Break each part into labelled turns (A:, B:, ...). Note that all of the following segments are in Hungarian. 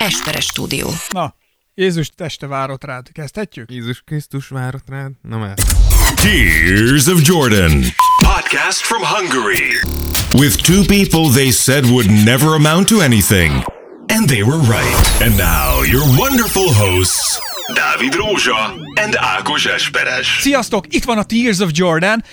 A: Esperes stúdió.
B: Na, Jézus teste várott rád. Kezdhetjük?
C: Jézus Krisztus várott rád? Na mert.
D: Tears of Jordan. Podcast from Hungary. With two people they said would never amount to anything. And they were right. And now, your wonderful hosts, Dávid Rózsa and Ákos Esperes.
B: Sziasztok, itt van a Tears of Jordan.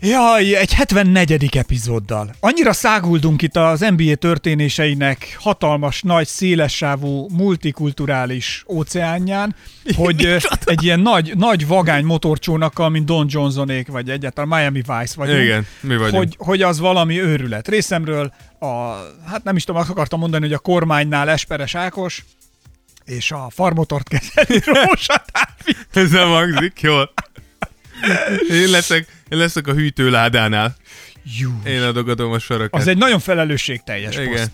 B: Jaj, egy 74. epizóddal. Annyira száguldunk itt az NBA történéseinek hatalmas, nagy, szélessávú, multikulturális óceánján, hogy egy ilyen nagy, nagy vagány motorcsónakkal, mint Don Johnsonék, vagy egyáltalán Miami Vice vagyunk.
C: Igen, mi vagyunk.
B: Hogy, hogy az valami őrület. Részemről a, hát nem is tudom, azt akartam mondani, hogy a kormánynál Esperes Ákos, és a farmotort kezeli Dávid.
C: Ez nem hangzik jól. Én leszek, én leszek a hűtőládánál.
B: Jú.
C: Én adogatom a sorokat.
B: Az egy nagyon felelősségteljes
C: Igen.
B: poszt.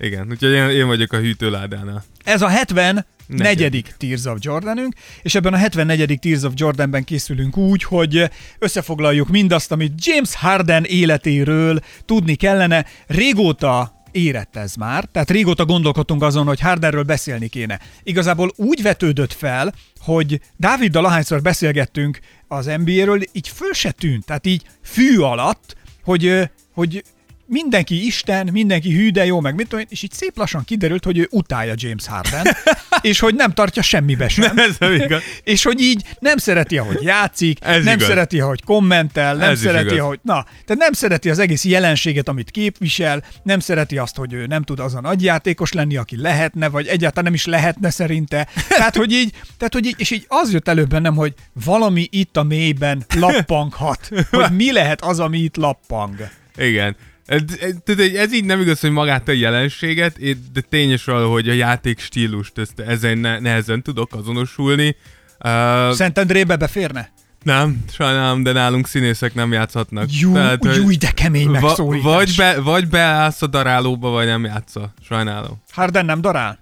C: Igen, úgyhogy én, én vagyok a hűtőládánál.
B: Ez a 74.
C: Negyedik.
B: Tears of Jordanünk, és ebben a 74. Tears of Jordanben készülünk úgy, hogy összefoglaljuk mindazt, amit James Harden életéről tudni kellene. Régóta érett ez már, tehát régóta gondolkodtunk azon, hogy Hardenről beszélni kéne. Igazából úgy vetődött fel, hogy Dáviddal ahányszor beszélgettünk az NBA-ről, így föl se tűnt, tehát így fű alatt, hogy, hogy mindenki Isten, mindenki hű, de jó, meg mit tudom én, és így szép lassan kiderült, hogy ő utálja James Harden, és hogy nem tartja semmibe sem.
C: Ez nem igaz.
B: És hogy így nem szereti, ahogy játszik,
C: Ez
B: nem
C: igaz.
B: szereti, ahogy kommentel, nem
C: Ez
B: szereti, ahogy... Na, tehát nem szereti az egész jelenséget, amit képvisel, nem szereti azt, hogy ő nem tud az a nagyjátékos lenni, aki lehetne, vagy egyáltalán nem is lehetne szerinte. Tehát, hogy így, tehát, hogy így, és így az jött elő bennem, hogy valami itt a mélyben lappanghat. Hogy mi lehet az, ami itt lappang.
C: Igen. Ez, ez, tehát ez így nem igaz, hogy magát a jelenséget, de tényes való, hogy a játék stílust, ezt, ezen ne, nehezen tudok azonosulni. Uh,
B: Szentendrébe beférne?
C: nem, sajnálom, de nálunk színészek nem játszhatnak.
B: Jú,
C: hogy
B: jú, de kemény
C: va,
B: megszólítás.
C: vagy, be, vagy beállsz a darálóba, vagy nem játszol. Sajnálom.
B: Harden nem darál?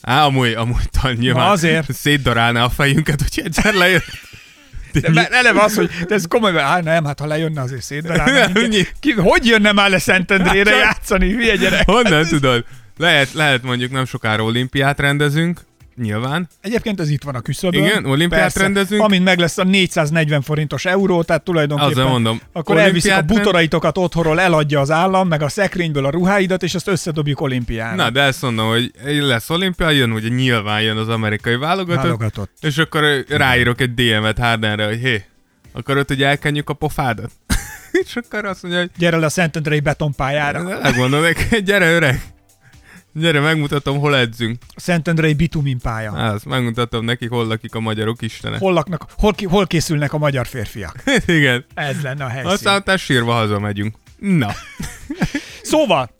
C: Á, amúgy, amúgy tal, nyilván
B: azért.
C: szétdarálná a fejünket, hogy egyszer lejön.
B: De eleve az, hogy de ez komoly, á, nem, hát ha lejönne azért minket. Ki, hogy jönne már le Szentendrére
C: Hát
B: játszani, hülye gyerek?
C: Honnan tudod? Lehet, lehet mondjuk nem sokára olimpiát rendezünk, nyilván.
B: Egyébként ez itt van a küszöbön.
C: Igen, olimpiát rendezünk.
B: Amint meg lesz a 440 forintos euró, tehát tulajdonképpen
C: Azért mondom,
B: akkor elviszik a butoraitokat otthonról, eladja az állam, meg a szekrényből a ruháidat, és azt összedobjuk olimpiára.
C: Na, de ezt mondom, hogy lesz olimpia, jön, ugye nyilván jön az amerikai válogatott,
B: Válogatott.
C: és akkor ráírok egy DM-et Hardenre, hogy hé, akarod, hogy elkenjük a pofádat? és akkor azt mondja, hogy
B: Gyere le a Szentendrei betonpályára.
C: neki, gyere öreg, gyere, megmutatom, hol edzünk.
B: Szentendrei bitumin pálya.
C: Azt megmutatom neki, hol lakik a magyarok istene.
B: Hol, laknak, hol, ki- hol készülnek a magyar férfiak?
C: Igen.
B: Ez lenne a helyszín.
C: Aztán utána sírva hazamegyünk. Na.
B: Szóval,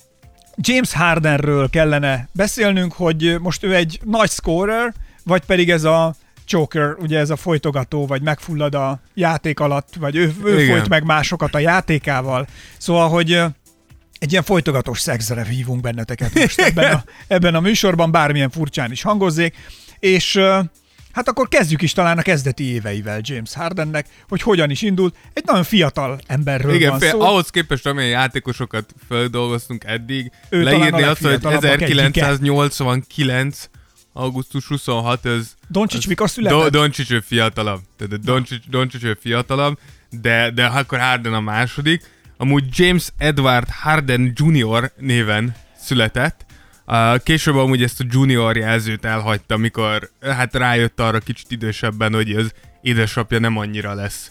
B: James Hardenről kellene beszélnünk, hogy most ő egy nagy scorer, vagy pedig ez a choker, ugye ez a folytogató, vagy megfullad a játék alatt, vagy ő, ő
C: Igen.
B: folyt meg másokat a játékával. Szóval, hogy egy ilyen folytogatós szexre hívunk benneteket most ebben a, ebben a műsorban, bármilyen furcsán is hangozzék, és hát akkor kezdjük is talán a kezdeti éveivel James Hardennek, hogy hogyan is indult. Egy nagyon fiatal emberről
C: Igen,
B: van
C: fél,
B: szó.
C: ahhoz képest, amilyen játékosokat feldolgoztunk eddig,
B: Ő
C: leírni azt, hogy
B: legfiatalabbak egyike.
C: 1989 augusztus 26, ez...
B: Doncsics mikor született?
C: Do, Doncsics ő fiatalabb. Tehát Doncsics, Doncsics ő fiatalabb, de, de akkor Harden a második. Amúgy James Edward Harden Jr. néven született. Később amúgy ezt a junior jelzőt elhagyta, mikor hát rájött arra kicsit idősebben, hogy az édesapja nem annyira lesz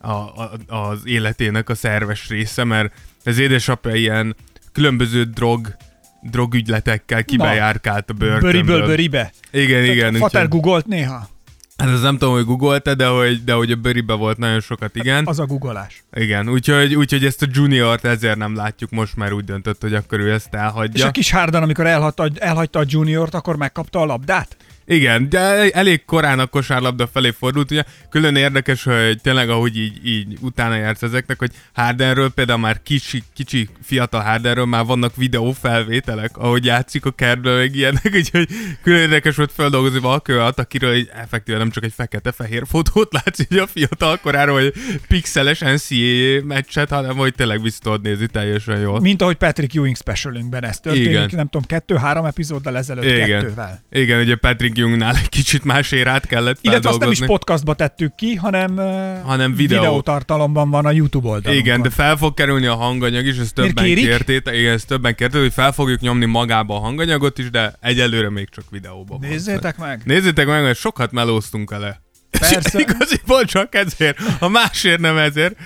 C: a, a, az életének a szerves része, mert az édesapja ilyen különböző drog, drogügyletekkel kibejárkált a börtönből.
B: Böriből böribe.
C: Igen, igen.
B: Fater
C: úgyhogy-
B: googolt néha.
C: Hát ez nem tudom, hogy googolta, de hogy, de hogy a bőribe volt nagyon sokat, igen.
B: Az a googolás.
C: Igen, úgyhogy, úgyhogy ezt a juniort ezért nem látjuk, most már úgy döntött, hogy akkor ő ezt
B: És
C: elhagyja.
B: a kis Harden, amikor elhagyta, elhagyta a juniort, akkor megkapta a labdát?
C: Igen, de elég korán a kosárlabda felé fordult, ugye külön érdekes, hogy tényleg ahogy így, így utána jársz ezeknek, hogy Hardenről például már kicsi, kicsi fiatal Hardenről már vannak videófelvételek, ahogy játszik a kertből, meg ilyenek, úgyhogy külön érdekes volt feldolgozni valaki olyat, akiről egy, effektíve nem csak egy fekete-fehér fotót látsz, hogy a fiatal koráról, hogy pixeles NCAA meccset, hanem hogy tényleg vissza tudod nézni teljesen jól.
B: Mint ahogy Patrick Ewing specialünkben ez történik,
C: Igen.
B: nem tudom, kettő-három epizóddal ezelőtt
C: Igen.
B: kettővel.
C: Igen, ugye Patrick Jungnál egy kicsit más érát kellett
B: Illetve azt nem is podcastba tettük ki, hanem,
C: Hanem videó.
B: videótartalomban van a YouTube oldalon.
C: Igen, de fel fog kerülni a hanganyag is, ezt többen kértétek, igen, ezt többen kértétek, hogy fel fogjuk nyomni magába a hanganyagot is, de egyelőre még csak videóban van.
B: Nézzétek meg!
C: Nézzétek meg, mert sokat melóztunk ele.
B: Persze.
C: És igaziból csak ezért, a másért nem ezért.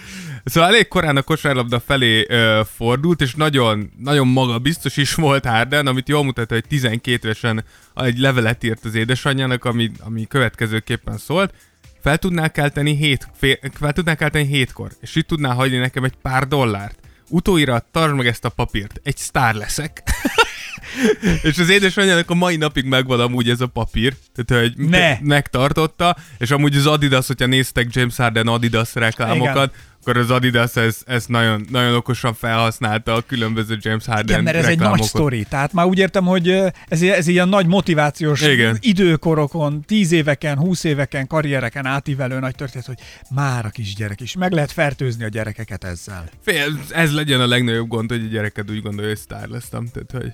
C: Szóval elég korán a kosárlabda felé ö, fordult, és nagyon, nagyon magabiztos is volt Harden, amit jól mutat, hogy 12 évesen egy levelet írt az édesanyjának, ami, ami következőképpen szólt. Fel tudnál kelteni, hét, fél, fel tudnál kelteni hétkor, és itt tudnál hagyni nekem egy pár dollárt. Utóirat, tartsd meg ezt a papírt, egy sztár leszek. és az édesanyjának a mai napig megvan amúgy ez a papír, tehát hogy
B: Ne!
C: megtartotta, és amúgy az Adidas, hogyha néztek James Harden Adidas reklámokat,
B: Igen.
C: Akkor az Adidas ezt, ezt nagyon, nagyon okosan felhasználta a különböző James Harden
B: Igen, mert ez egy nagy sztori. Tehát már úgy értem, hogy ez, ez ilyen nagy motivációs
C: Igen.
B: időkorokon, tíz éveken, húsz éveken, karriereken átívelő nagy történet, hogy már a kisgyerek is. Meg lehet fertőzni a gyerekeket ezzel.
C: Fél, ez legyen a legnagyobb gond, hogy a gyereked úgy gondolja, hogy sztár lesztem. Tehát, hogy...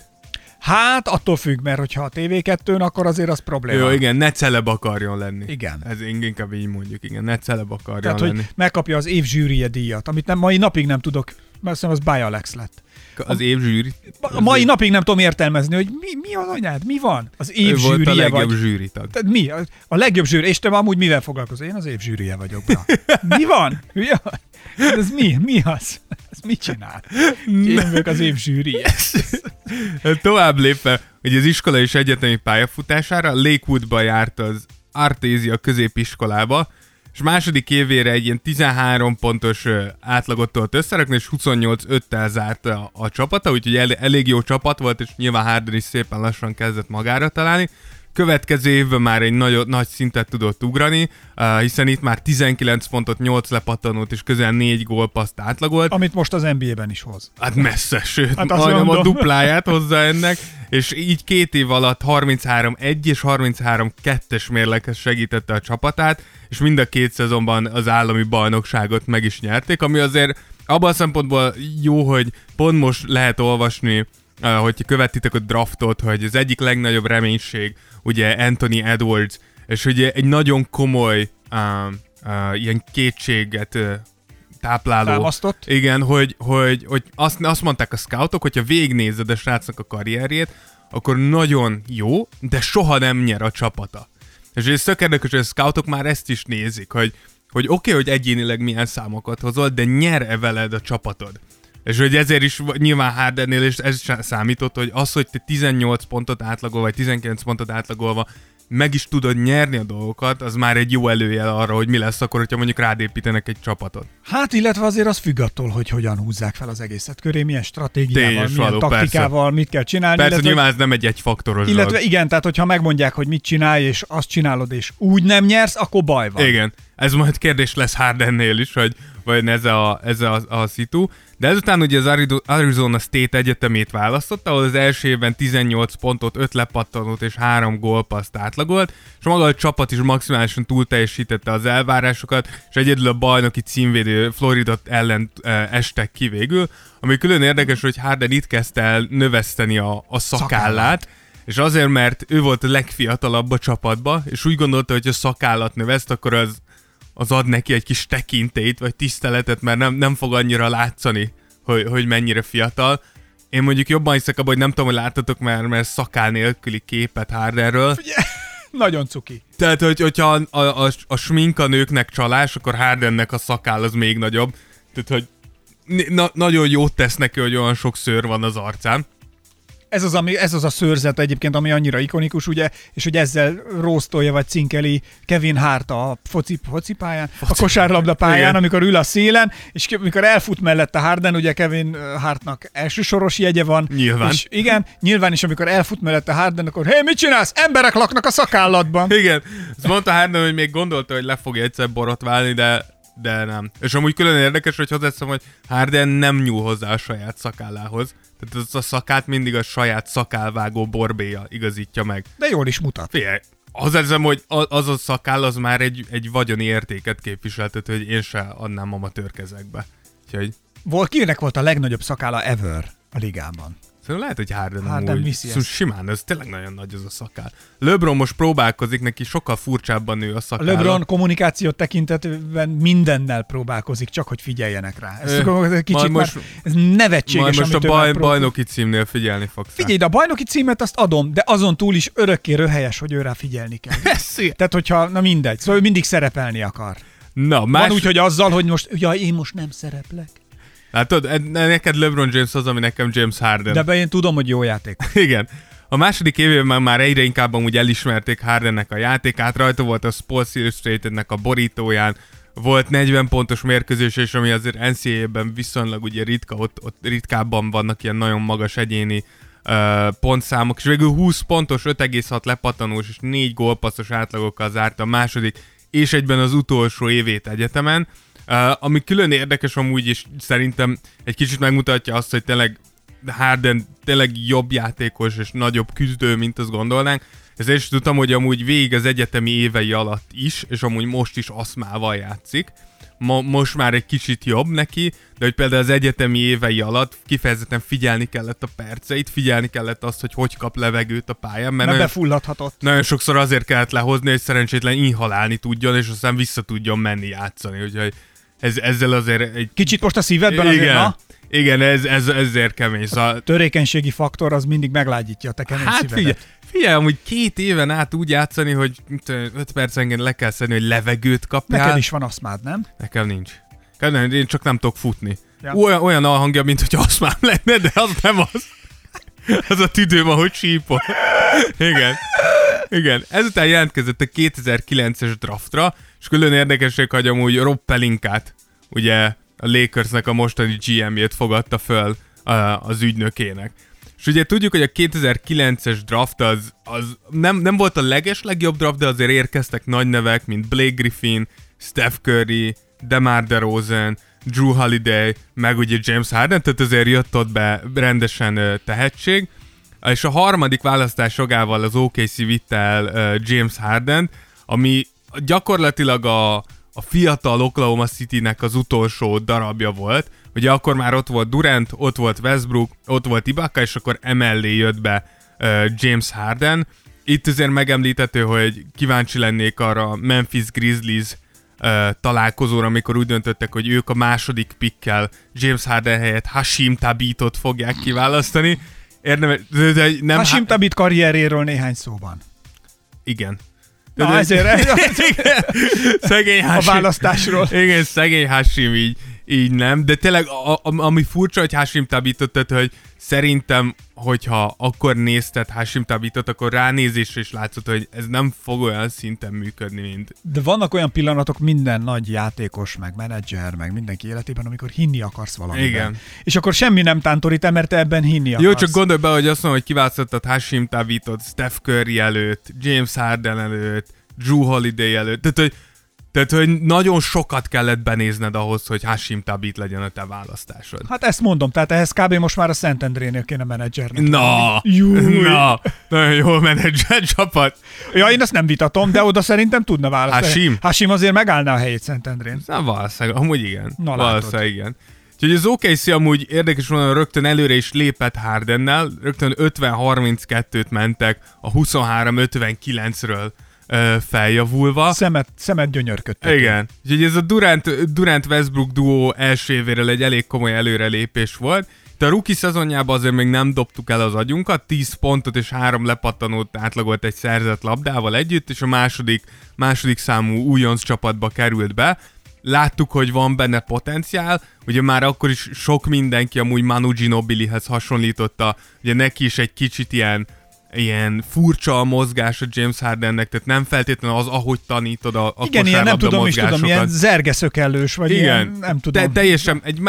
B: Hát attól függ, mert hogyha a TV2-n, akkor azért az probléma.
C: Jó, igen, ne celeb akarjon lenni.
B: Igen.
C: Ez inkább így mondjuk, igen, ne celeb akarjon
B: Tehát,
C: lenni.
B: hogy megkapja az év zsűrije díjat, amit nem, mai napig nem tudok, mert azt az Bialex lett.
C: Az év zsűri.
B: A mai napig nem tudom értelmezni, hogy mi, mi az anyád, mi van? Az
C: ő
B: év
C: volt a legjobb
B: vagy.
C: zsűritag.
B: Tehát mi? A- A legjobb zsűri. És te amúgy mivel foglalkozol? Én az év zsűrije vagyok, bra. Mi van? Hülye vagy? Hát Ez mi? Mi az? Ez mit csinál? Én vagyok az év zsűrije.
C: Tovább lépve, hogy az iskola és egyetemi pályafutására Lakewoodba járt az Artésia középiskolába, és második évére egy ilyen 13 pontos átlagot tudott összerakni, és 28-5-tel zárt a, a csapata, úgyhogy el, elég jó csapat volt, és nyilván Harden is szépen lassan kezdett magára találni. Következő évben már egy nagy, nagy szintet tudott ugrani, uh, hiszen itt már 19 pontot, 8 lepattanót és közel 4 gólpaszt átlagolt.
B: Amit most az NBA-ben is hoz.
C: Hát messze, sőt,
B: Hát
C: majdnem a dupláját hozza ennek, és így két év alatt 33-1 és 33-2-es mérlekhez segítette a csapatát, és mind a két szezonban az állami bajnokságot meg is nyerték, ami azért abban a szempontból jó, hogy pont most lehet olvasni, hogyha követitek a draftot, hogy az egyik legnagyobb reménység, ugye Anthony Edwards, és ugye egy nagyon komoly uh, uh, ilyen kétséget uh, tápláló
B: Támasztott?
C: igen, hogy, hogy, hogy azt, azt mondták a scoutok, hogyha végignézed a srácnak a karrierjét, akkor nagyon jó, de soha nem nyer a csapata. És ez tök érdekes, hogy a scoutok már ezt is nézik, hogy, hogy oké, okay, hogy egyénileg milyen számokat hozol, de nyer-e veled a csapatod? És hogy ezért is nyilván Hardennél is ez számított, hogy az, hogy te 18 pontot átlagol, vagy 19 pontot átlagolva meg is tudod nyerni a dolgokat, az már egy jó előjel arra, hogy mi lesz akkor, hogyha mondjuk rád építenek egy csapatot.
B: Hát, illetve azért az függ attól, hogy hogyan húzzák fel az egészet köré, milyen stratégiával,
C: Tényes
B: milyen
C: való,
B: taktikával, mit kell csinálni.
C: Persze,
B: illetve,
C: nyilván ez nem egy egyfaktoros
B: illetve
C: dolog.
B: igen, tehát hogyha megmondják, hogy mit csinálj, és azt csinálod, és úgy nem nyersz, akkor baj van.
C: Igen, ez majd kérdés lesz Hardennél is, hogy vagy ez a, ez a, a szitu. De ezután ugye az Arizona State Egyetemét választotta, ahol az első évben 18 pontot, 5 lepattanót és 3 gólpaszt átlagolt, és maga a csapat is maximálisan túl teljesítette az elvárásokat, és egyedül a bajnoki címvédő Florida ellen e, estek ki végül, ami külön érdekes, hogy Harden itt kezdte el növeszteni a, a szakállát,
B: Szakállát.
C: és azért, mert ő volt a legfiatalabb a csapatba, és úgy gondolta, hogy ha szakállat növeszt, akkor az, az ad neki egy kis tekintélyt, vagy tiszteletet, mert nem, nem fog annyira látszani, hogy, hogy mennyire fiatal. Én mondjuk jobban hiszek abban, hogy nem tudom, hogy láttatok már, mert szakál nélküli képet Hardenről.
B: Nagyon cuki.
C: Tehát, hogy, hogyha a, a, a, a smink a nőknek csalás, akkor Hardennek a szakáll az még nagyobb. Tehát, hogy na, nagyon jót tesz neki, hogy olyan sok szőr van az arcán.
B: Ez az, ami, ez az a szőrzet egyébként, ami annyira ikonikus, ugye, és hogy ezzel róztolja vagy cinkeli Kevin Hart a foci, foci pályán, a kosárlabda pályán,
C: Igen.
B: amikor ül a szélen, és amikor elfut mellette Harden, ugye Kevin Hartnak elsősoros jegye van.
C: Nyilván.
B: És igen, nyilván is, amikor elfut mellette Harden, akkor hé, hey, mit csinálsz? Emberek laknak a szakállatban.
C: Igen, azt mondta Harden, hogy még gondolta, hogy le fogja egyszer borotválni, de de nem. És amúgy külön érdekes, hogy hozzáteszem, hogy Harden nem nyúl hozzá a saját szakállához. Tehát az a szakát mindig a saját szakálvágó borbéja igazítja meg.
B: De jól is mutat.
C: Figyelj, hozzáteszem, hogy az a szakáll az már egy, egy vagyoni értéket képviseltet, hogy én se adnám amatőr kezekbe. Úgyhogy
B: Volt, kinek volt a legnagyobb szakála ever a ligában?
C: Szerintem lehet, hogy Harden,
B: Harden
C: amúgy
B: viszi
C: szó-
B: ezt.
C: simán, ez tényleg nagyon nagy az a szakál. LeBron most próbálkozik, neki sokkal furcsábban nő a szakálla.
B: LeBron kommunikáció tekintetben mindennel próbálkozik, csak hogy figyeljenek rá. Ez
C: Ö,
B: kicsit most, már, ez nevetséges,
C: Majd most a baj, bajnoki címnél figyelni fogsz. rá.
B: Figyelj, de a bajnoki címet azt adom, de azon túl is örökké röhelyes, hogy ő rá figyelni kell. Tehát, hogyha, na mindegy, szóval ő mindig szerepelni akar.
C: Na,
B: más... Van úgy, hogy azzal, hogy most, ja, én most nem szereplek.
C: Látod, ed- neked LeBron James az, ami nekem James Harden.
B: De be én tudom, hogy jó játék.
C: Igen. A második évében már egyre inkább amúgy elismerték Hardennek a játékát, rajta volt a Sports Illustratednek a borítóján, volt 40 pontos mérkőzés, és ami azért NCAA-ben viszonylag ugye ritka, ott, ott ritkábban vannak ilyen nagyon magas egyéni uh, pontszámok, és végül 20 pontos, 5,6 lepattanós és 4 gólpasszos átlagokkal zárta a második és egyben az utolsó évét egyetemen. Uh, ami külön érdekes amúgy, és szerintem egy kicsit megmutatja azt, hogy tényleg Harden tényleg jobb játékos és nagyobb küzdő, mint azt gondolnánk. Ezért is tudtam, hogy amúgy végig az egyetemi évei alatt is, és amúgy most is aszmával játszik. Ma, most már egy kicsit jobb neki, de hogy például az egyetemi évei alatt kifejezetten figyelni kellett a perceit, figyelni kellett azt, hogy hogy kap levegőt a pályán, mert nagyon,
B: befulladhatott.
C: nagyon sokszor azért kellett lehozni, hogy szerencsétlen inhalálni tudjon, és aztán vissza tudjon menni játszani, úgyhogy ez, ezzel azért egy...
B: Kicsit most a szívedben azért,
C: igen,
B: na,
C: igen ez, ez, ezért kemény. Szóval,
B: törékenységi faktor az mindig meglágyítja a te kemény
C: hát
B: szívedet.
C: figyelj, figyelj, amúgy két éven át úgy játszani, hogy 5 percenként le kell szedni, hogy levegőt kapjál.
B: Neked is van aszmád, nem?
C: Nekem nincs. Nekem én csak nem tudok futni.
B: Ja.
C: Olyan, olyan alhangja, mint hogy azt már lenne, de az nem az. Az a tüdőm, ahogy sípol. Igen. Igen. Ezután jelentkezett a 2009-es draftra, és külön érdekesség, hogy amúgy Rob Pelinkát, ugye a Lakersnek a mostani GM-jét fogadta föl az ügynökének. És ugye tudjuk, hogy a 2009-es draft az, az nem, nem volt a leges legjobb draft, de azért érkeztek nagy nevek, mint Blake Griffin, Steph Curry, DeMar DeRozan, Drew Holiday, meg ugye James Harden, tehát azért jött ott be rendesen tehetség. És a harmadik választás jogával az OKC vitte el James Harden, ami gyakorlatilag a, a fiatal Oklahoma City-nek az utolsó darabja volt. Ugye akkor már ott volt Durant, ott volt Westbrook, ott volt Ibaka, és akkor emellé jött be uh, James Harden. Itt azért megemlíthető, hogy kíváncsi lennék arra Memphis Grizzlies uh, találkozóra, amikor úgy döntöttek, hogy ők a második pikkel James Harden helyett Hashim Tabitot fogják kiválasztani. Érdemes, de, de nem
B: Hashim Tabit karrieréről néhány szóban.
C: Igen.
B: Na, ezért
C: szegény
B: a
C: Hashim.
B: választásról.
C: Igen, szegény Hashim így, így nem, de tényleg a, a, ami furcsa, hogy Hashim Tabitot, tehát, hogy szerintem, hogyha akkor nézted Hashim Tabitot, akkor ránézésre is látszott, hogy ez nem fog olyan szinten működni, mint
B: De vannak olyan pillanatok minden nagy játékos, meg menedzser, meg mindenki életében, amikor hinni akarsz valamiben.
C: Igen.
B: És akkor semmi nem tántorít el, mert te ebben hinni akarsz.
C: Jó, csak gondolj be, hogy azt mondom, hogy kiválasztottad Hashim Tabitot, Steph Curry előtt, James Harden előtt, Drew Holiday előtt, tehát hogy, tehát, hogy nagyon sokat kellett benézned ahhoz, hogy Hashim Tabit legyen a te választásod.
B: Hát ezt mondom, tehát ehhez kb. most már a Szentendrénél kéne menedzsernek.
C: Na,
B: Júj.
C: na, nagyon jól menedzser csapat.
B: Ja, én azt nem vitatom, de oda szerintem tudna választani.
C: Hashim?
B: Hashim azért megállná a helyét Szentendrén.
C: Na, valószínűleg, amúgy igen.
B: Na,
C: valószínűleg igen. Úgyhogy az OKC amúgy érdekes volna, rögtön előre is lépett Hardennel, rögtön 50-32-t mentek a 23-59-ről ö, feljavulva.
B: Szemet, szemet gyönyörködtek.
C: Igen. Úgyhogy ez a Durant, Durant Westbrook duó első évéről egy elég komoly előrelépés volt. De a rookie szezonjában azért még nem dobtuk el az agyunkat, 10 pontot és 3 lepattanót átlagolt egy szerzett labdával együtt, és a második, második számú újonc csapatba került be. láttuk, hogy van benne potenciál, ugye már akkor is sok mindenki amúgy Manu Ginobilihez hasonlította, ugye neki is egy kicsit ilyen ilyen furcsa a mozgás a James Hardennek, tehát nem feltétlenül az, ahogy tanítod a, a
B: Igen, ilyen nem tudom, is tudom, ilyen zergeszökellős, vagy Igen, ilyen, nem tudom.
C: Te, teljesen egy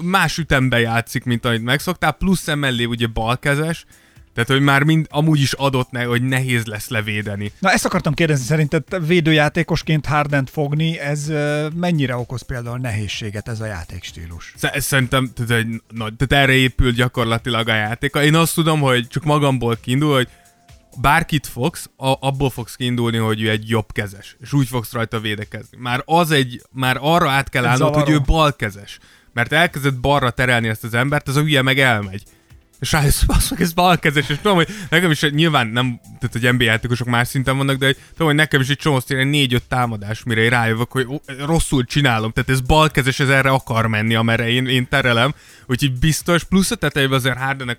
C: más ütemben játszik, mint amit megszoktál, plusz emellé ugye balkezes, tehát, hogy már mind amúgy is adott ne, hogy nehéz lesz levédeni.
B: Na ezt akartam kérdezni, szerinted védőjátékosként Hardent fogni, ez mennyire okoz például nehézséget ez a játékstílus?
C: Szerintem tehát, hogy, na, tehát erre épül gyakorlatilag a játéka. Én azt tudom, hogy csak magamból kiindul, hogy bárkit fogsz, a, abból fogsz kiindulni, hogy ő egy jobb kezes, és úgy fogsz rajta védekezni. Már az egy, már arra át kell állnod, hogy ő balkezes. Mert elkezdett balra terelni ezt az embert, az a hülye meg elmegy és rájössz, meg ez balkezes, és tudom, hogy nekem is nyilván nem, tehát hogy NBA játékosok más szinten vannak, de hogy, tudom, hogy nekem is egy csomó tényleg négy-öt támadás, mire én rájövök, hogy rosszul csinálom, tehát ez balkezes, ez erre akar menni, amerre én, én terelem, úgyhogy biztos, plusz a tetejében azért Hardenek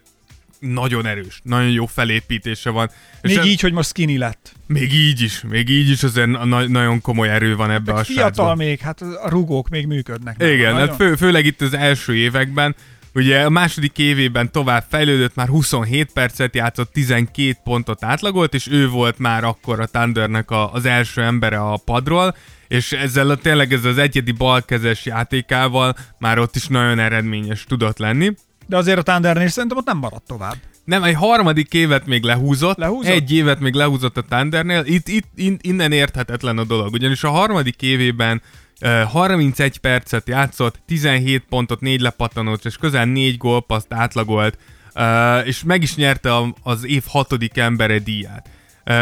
C: nagyon erős, nagyon jó felépítése van.
B: Még és így, hogy most skinny lett.
C: Még így is, még így is azért na- nagyon komoly erő van ebbe Meg a
B: Fiatal srácban. még, hát a rugók még működnek.
C: Igen, hát fő, főleg itt az első években, Ugye a második évében tovább fejlődött, már 27 percet játszott, 12 pontot átlagolt, és ő volt már akkor a Thundernek a, az első embere a padról, és ezzel a, tényleg ez az egyedi balkezes játékával már ott is nagyon eredményes tudott lenni.
B: De azért a Thundernél szerintem ott nem maradt tovább.
C: Nem, egy harmadik évet még lehúzott, lehúzott? egy évet még lehúzott a Thundernél, itt, itt innen érthetetlen a dolog, ugyanis a harmadik évében 31 percet játszott, 17 pontot, 4 lepattanót, és közel 4 gólpaszt átlagolt, és meg is nyerte az év hatodik embere díját.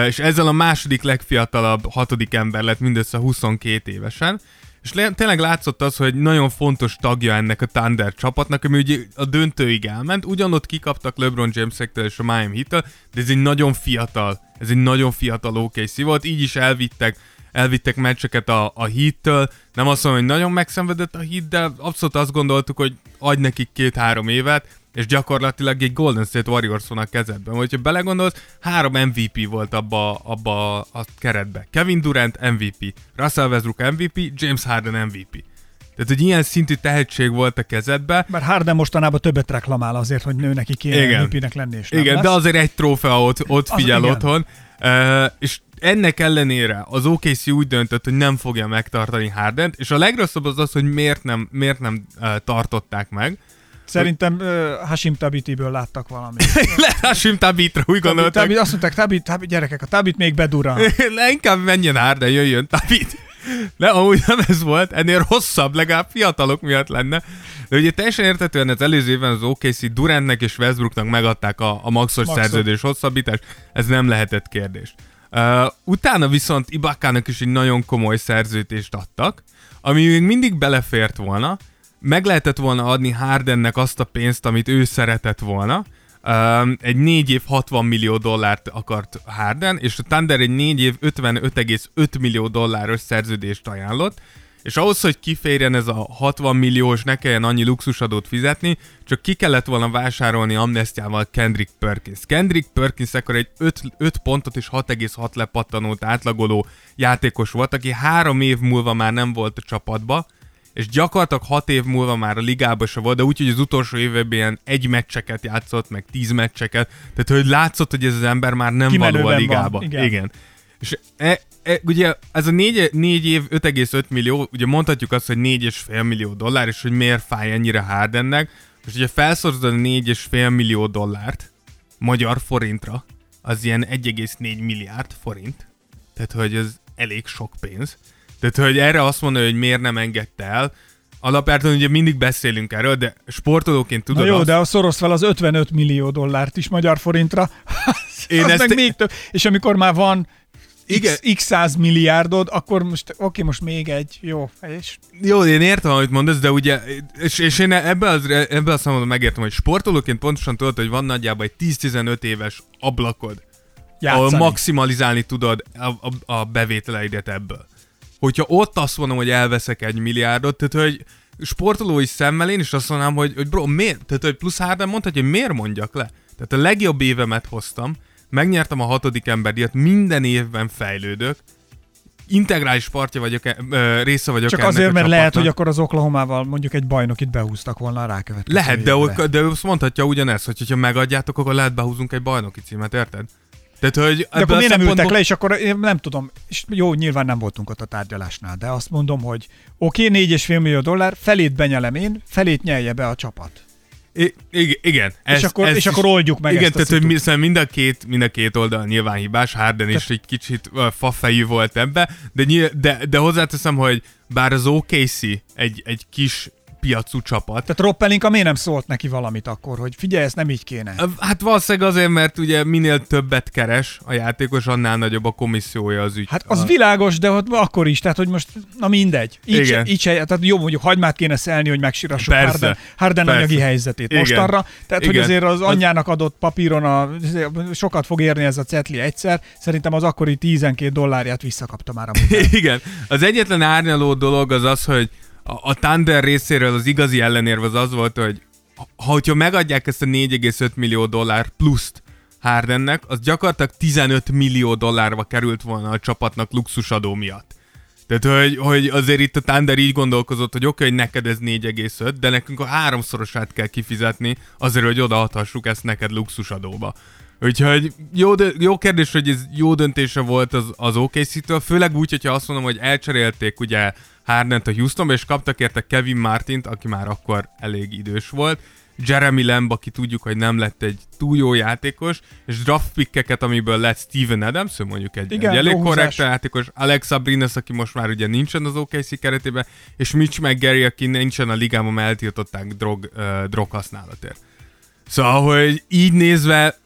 C: És ezzel a második legfiatalabb hatodik ember lett mindössze 22 évesen. És tényleg látszott az, hogy nagyon fontos tagja ennek a Thunder csapatnak, ami ugye a döntőig elment. Ugyanott kikaptak LeBron james és a Miami heat de ez egy nagyon fiatal, ez egy nagyon fiatal OKC volt, így is elvittek elvittek meccseket a, a Heat-től. Nem azt mondom, hogy nagyon megszenvedett a Heat, de abszolút azt gondoltuk, hogy adj nekik két-három évet, és gyakorlatilag egy Golden State Warriors van a kezedben. Hogyha belegondolsz, három MVP volt abba, abba a keretbe. Kevin Durant MVP, Russell Westbrook MVP, James Harden MVP. Tehát, hogy ilyen szintű tehetség volt a kezedbe.
B: Mert Harden mostanában többet reklamál azért, hogy nő neki kéne lenni, és
C: Igen, lesz. de azért egy trófea ott, ott figyel az, otthon. Uh, és ennek ellenére az OKC úgy döntött, hogy nem fogja megtartani Hardent, és a legrosszabb az az, hogy miért nem, miért nem uh, tartották meg.
B: Szerintem uh, Hashim Tabitiből láttak valamit.
C: Le Hashim Tabitra, úgy gondoltak. Tabit,
B: azt mondták, Tabit, Tabit, gyerekek, a Tabit még bedurran.
C: Le, inkább menjen Harden, jöjjön Tabit. De amúgy nem ez volt, ennél rosszabb, legalább fiatalok miatt lenne. De ugye teljesen értetően az előző évben az OKC Durantnek és Westbrooknak megadták a, a maxos Maxot. szerződés hosszabbítást, ez nem lehetett kérdés. Utána viszont Ibakának is egy nagyon komoly szerződést adtak, ami még mindig belefért volna, meg lehetett volna adni Hardennek azt a pénzt, amit ő szeretett volna, Uh, egy 4 év 60 millió dollárt akart Harden, és a Thunder egy 4 év 55,5 millió dolláros szerződést ajánlott, és ahhoz, hogy kiférjen ez a 60 milliós, ne kelljen annyi luxusadót fizetni, csak ki kellett volna vásárolni amnestiával Kendrick Perkins. Kendrick Perkins akkor egy 5, 5 pontot és 6,6 lepattanót átlagoló játékos volt, aki három év múlva már nem volt a csapatba, és gyakorlatilag 6 év múlva már a ligába se volt, de úgy, hogy az utolsó évben ilyen egy meccseket játszott, meg 10 meccseket, tehát hogy látszott, hogy ez az ember már nem Kimenőben való a ligába. Van, igen. igen. És e, e, ugye ez a 4, 4 év 5,5 millió, ugye mondhatjuk azt, hogy 4,5 millió dollár, és hogy miért fáj ennyire Hardennek. Most ugye felszorozod a 4,5 millió dollárt magyar forintra, az ilyen 1,4 milliárd forint. Tehát, hogy ez elég sok pénz. Tehát, hogy erre azt mondani, hogy miért nem engedte el, alapjártan ugye mindig beszélünk erről, de sportolóként tudod
B: Na jó,
C: azt...
B: de a szorosz fel az 55 millió dollárt is magyar forintra, Én az ezt meg még több. És amikor már van igen. X, x száz milliárdod, akkor most, oké, most még egy, jó, és...
C: Jó, én értem, amit mondasz, de ugye, és, és én ebben az, ebbe a számomra megértem, hogy sportolóként pontosan tudod, hogy van nagyjából egy 10-15 éves ablakod, Játszani. ahol maximalizálni tudod a, a, a bevételeidet ebből. Hogyha ott azt mondom, hogy elveszek egy milliárdot, tehát hogy sportolói szemmel én is azt mondanám, hogy, hogy bro, miért? Tehát, hogy plusz Harden mondhatja, hogy miért mondjak le? Tehát a legjobb évemet hoztam, megnyertem a hatodik emberdiat, minden évben fejlődök, integrális partja vagyok, e- ö, része vagyok
B: Csak
C: ennek
B: azért, mert lehet,
C: csapatnak.
B: hogy akkor az Oklahomával mondjuk egy bajnokit behúztak volna a rákövetkező
C: Lehet, de,
B: évre.
C: de azt mondhatja ugyanezt, hogy ha megadjátok, akkor lehet behúzunk egy bajnoki címet, érted? Tehát, hogy
B: De akkor miért nem ültek le, és akkor én nem tudom, és jó, nyilván nem voltunk ott a tárgyalásnál, de azt mondom, hogy oké, okay, 4,5 millió dollár, felét benyelem én, felét nyelje be a csapat.
C: I- igen, igen.
B: És akkor- és akkor oldjuk meg
C: Igen,
B: ezt
C: tehát hogy mi, szóval mind, a két, mind a két oldal nyilván hibás, Harden is egy kicsit uh, fafejű volt ebbe, de, nyil, de, de hozzáteszem, hogy bár az OKC egy, egy kis piacú csapat,
B: Tehát Rob Pelinka miért nem szólt neki valamit akkor, hogy figyelj, ez nem így kéne.
C: Hát valószínűleg azért, mert ugye minél többet keres a játékos, annál nagyobb a komissziója az ügy.
B: Hát az
C: a...
B: világos, de ott akkor is, tehát hogy most, na mindegy. Így, se,
C: Igen.
B: így se, tehát jó, mondjuk hagymát kéne szelni, hogy megsirassuk
C: Persze.
B: Harden, Harden
C: Persze.
B: anyagi helyzetét
C: Igen.
B: most arra. Tehát, hogy
C: Igen.
B: azért az
C: Az-
B: anyjának adott papíron a, sokat fog érni ez a cetli egyszer. Szerintem az akkori 12 dollárját visszakapta már a
C: Igen. Az egyetlen árnyaló dolog az az, hogy a, a Thunder részéről az igazi ellenérv az az volt, hogy ha hogyha megadják ezt a 4,5 millió dollár pluszt Hardennek, az gyakorlatilag 15 millió dollárba került volna a csapatnak luxusadó miatt. Tehát, hogy, hogy azért itt a Thunder így gondolkozott, hogy oké, okay, hogy neked ez 4,5, de nekünk a háromszorosát kell kifizetni azért, hogy odaadhassuk ezt neked luxusadóba. Úgyhogy jó, jó kérdés, hogy ez jó döntése volt az, az OKC-től, főleg úgy, hogyha azt mondom, hogy elcserélték ugye Hardent a Houstonba, és kaptak érte Kevin Martint, aki már akkor elég idős volt, Jeremy Lamb, aki tudjuk, hogy nem lett egy túl jó játékos, és draft pickeket, amiből lett Steven Adams, mondjuk egy,
B: Igen,
C: egy elég
B: húzás.
C: korrekt játékos, Alex Abrines, aki most már ugye nincsen az OKC keretében, és Mitch McGarry, aki nincsen a ligában, mert eltiltották drog, uh, drog használatért. Szóval, hogy így nézve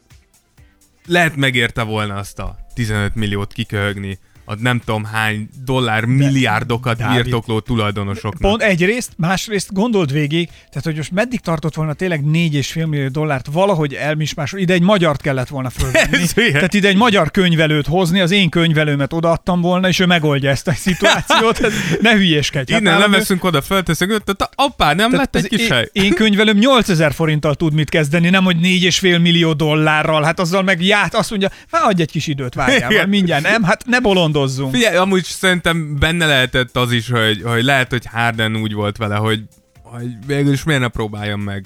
C: lehet megérte volna azt a 15 milliót kiköhögni a nem tudom hány dollár milliárdokat
B: Dávid,
C: birtokló tulajdonosoknak.
B: Pont egyrészt, másrészt gondold végig, tehát hogy most meddig tartott volna tényleg 4,5 millió dollárt valahogy elmismásol, ide egy magyart kellett volna fölvenni. Tehát ide egy magyar könyvelőt hozni, az én könyvelőmet odaadtam volna, és ő megoldja ezt a szituációt. Hát ne hülyéskedj. Hát
C: Innen
B: nálam ő-
C: leveszünk oda, fölteszünk, tehát appá, nem
B: tehát
C: lett egy kis
B: én,
C: hely.
B: én könyvelőm 8000 forinttal tud mit kezdeni, nem hogy 4,5 millió dollárral. Hát azzal meg ját, azt mondja, hát adj egy kis időt, várjál, mindjárt, nem? Hát ne bolondozzunk.
C: Figyelj, amúgy szerintem benne lehetett az is, hogy, hogy lehet, hogy Harden úgy volt vele, hogy, hogy végül is miért ne próbáljam meg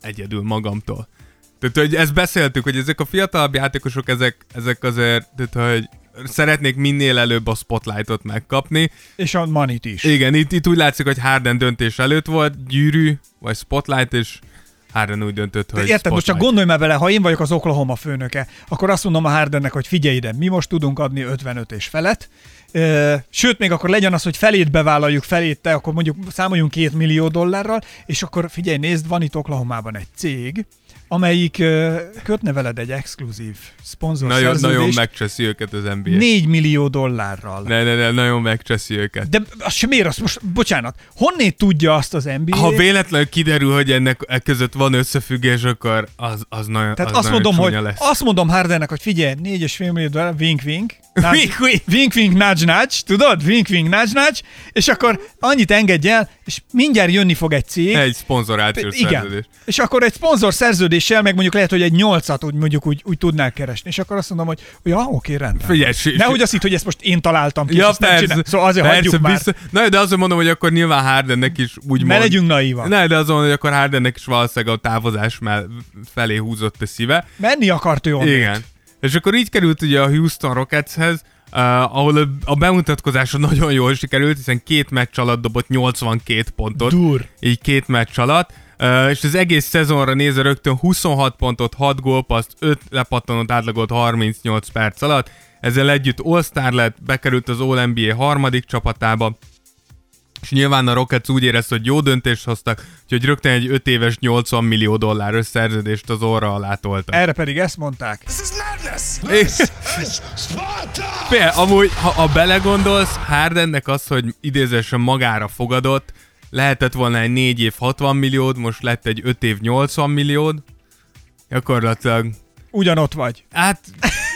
C: egyedül magamtól. Tehát, hogy ezt beszéltük, hogy ezek a fiatalabb játékosok, ezek, ezek azért, tehát, hogy szeretnék minél előbb a spotlightot megkapni.
B: És a manit is.
C: Igen, itt, itt úgy látszik, hogy Harden döntés előtt volt, gyűrű, vagy spotlight, és Harden úgy döntött, hogy
B: De érted, most csak gondolj már bele, ha én vagyok az Oklahoma főnöke, akkor azt mondom a Hardennek, hogy figyelj ide, mi most tudunk adni 55 és felett, Sőt, még akkor legyen az, hogy felét bevállaljuk, felét te, akkor mondjuk számoljunk két millió dollárral, és akkor figyelj, nézd, van itt Oklahomában egy cég, amelyik kötne veled egy exkluzív szponzor
C: Nagyon, nagyon megcseszi őket az NBA.
B: 4 millió dollárral.
C: Ne, ne, ne, nagyon megcseszi őket.
B: De az sem miért azt most, bocsánat, honnét tudja azt az NBA?
C: Ha véletlenül kiderül, hogy ennek e között van összefüggés, akkor az, az nagyon
B: Tehát
C: az
B: azt
C: nagyon
B: mondom, hogy,
C: lesz.
B: azt mondom Hardennek, hogy figyelj, 4,5 millió dollár, wink wink,
C: Wink, wink.
B: wink wink nudge nudge, tudod? Wink wink nudge nudge, és akkor annyit engedj el, és mindjárt jönni fog egy cég.
C: Egy szponzorációs
B: igen.
C: szerződés.
B: És akkor egy szponzor szerződéssel, meg mondjuk lehet, hogy egy nyolcat úgy mondjuk úgy, úgy tudnál keresni. És akkor azt mondom, hogy ja, oké, rendben.
C: Figyelj,
B: Nehogy azt hitt, hogy ezt most én találtam ki,
C: Ja, persze.
B: Szóval azért
C: persze,
B: hagyjuk már.
C: biztos. Na, de azért mondom, hogy akkor nyilván Hardennek is úgy
B: Ne
C: mond...
B: legyünk naívak.
C: Ne, de azon, mondom, hogy akkor Hardennek is valószínűleg a távozás mell- felé húzott a szíve.
B: Menni akart ő.
C: Igen. És akkor így került ugye a Houston Rocketshez, uh, ahol a, a bemutatkozása nagyon jól sikerült, hiszen két meccs alatt dobott 82 pontot.
B: Dur.
C: Így két meccs alatt. Uh, és az egész szezonra nézve rögtön 26 pontot, 6 gólpaszt, 5 lepattanót átlagolt 38 perc alatt. Ezzel együtt All-Star lett, bekerült az All-NBA harmadik csapatába, és nyilván a Rockets úgy érezte, hogy jó döntést hoztak, úgyhogy rögtön egy 5 éves 80 millió dolláros szerződést az orra alá toltak.
B: Erre pedig ezt mondták.
A: This is madness.
C: This
A: is Sparta.
C: Fél, amúgy, ha, ha belegondolsz, Hardennek az, hogy idézésen magára fogadott, lehetett volna egy 4 év 60 milliód, most lett egy 5 év 80 milliód. Gyakorlatilag,
B: Ugyanott vagy.
C: hát,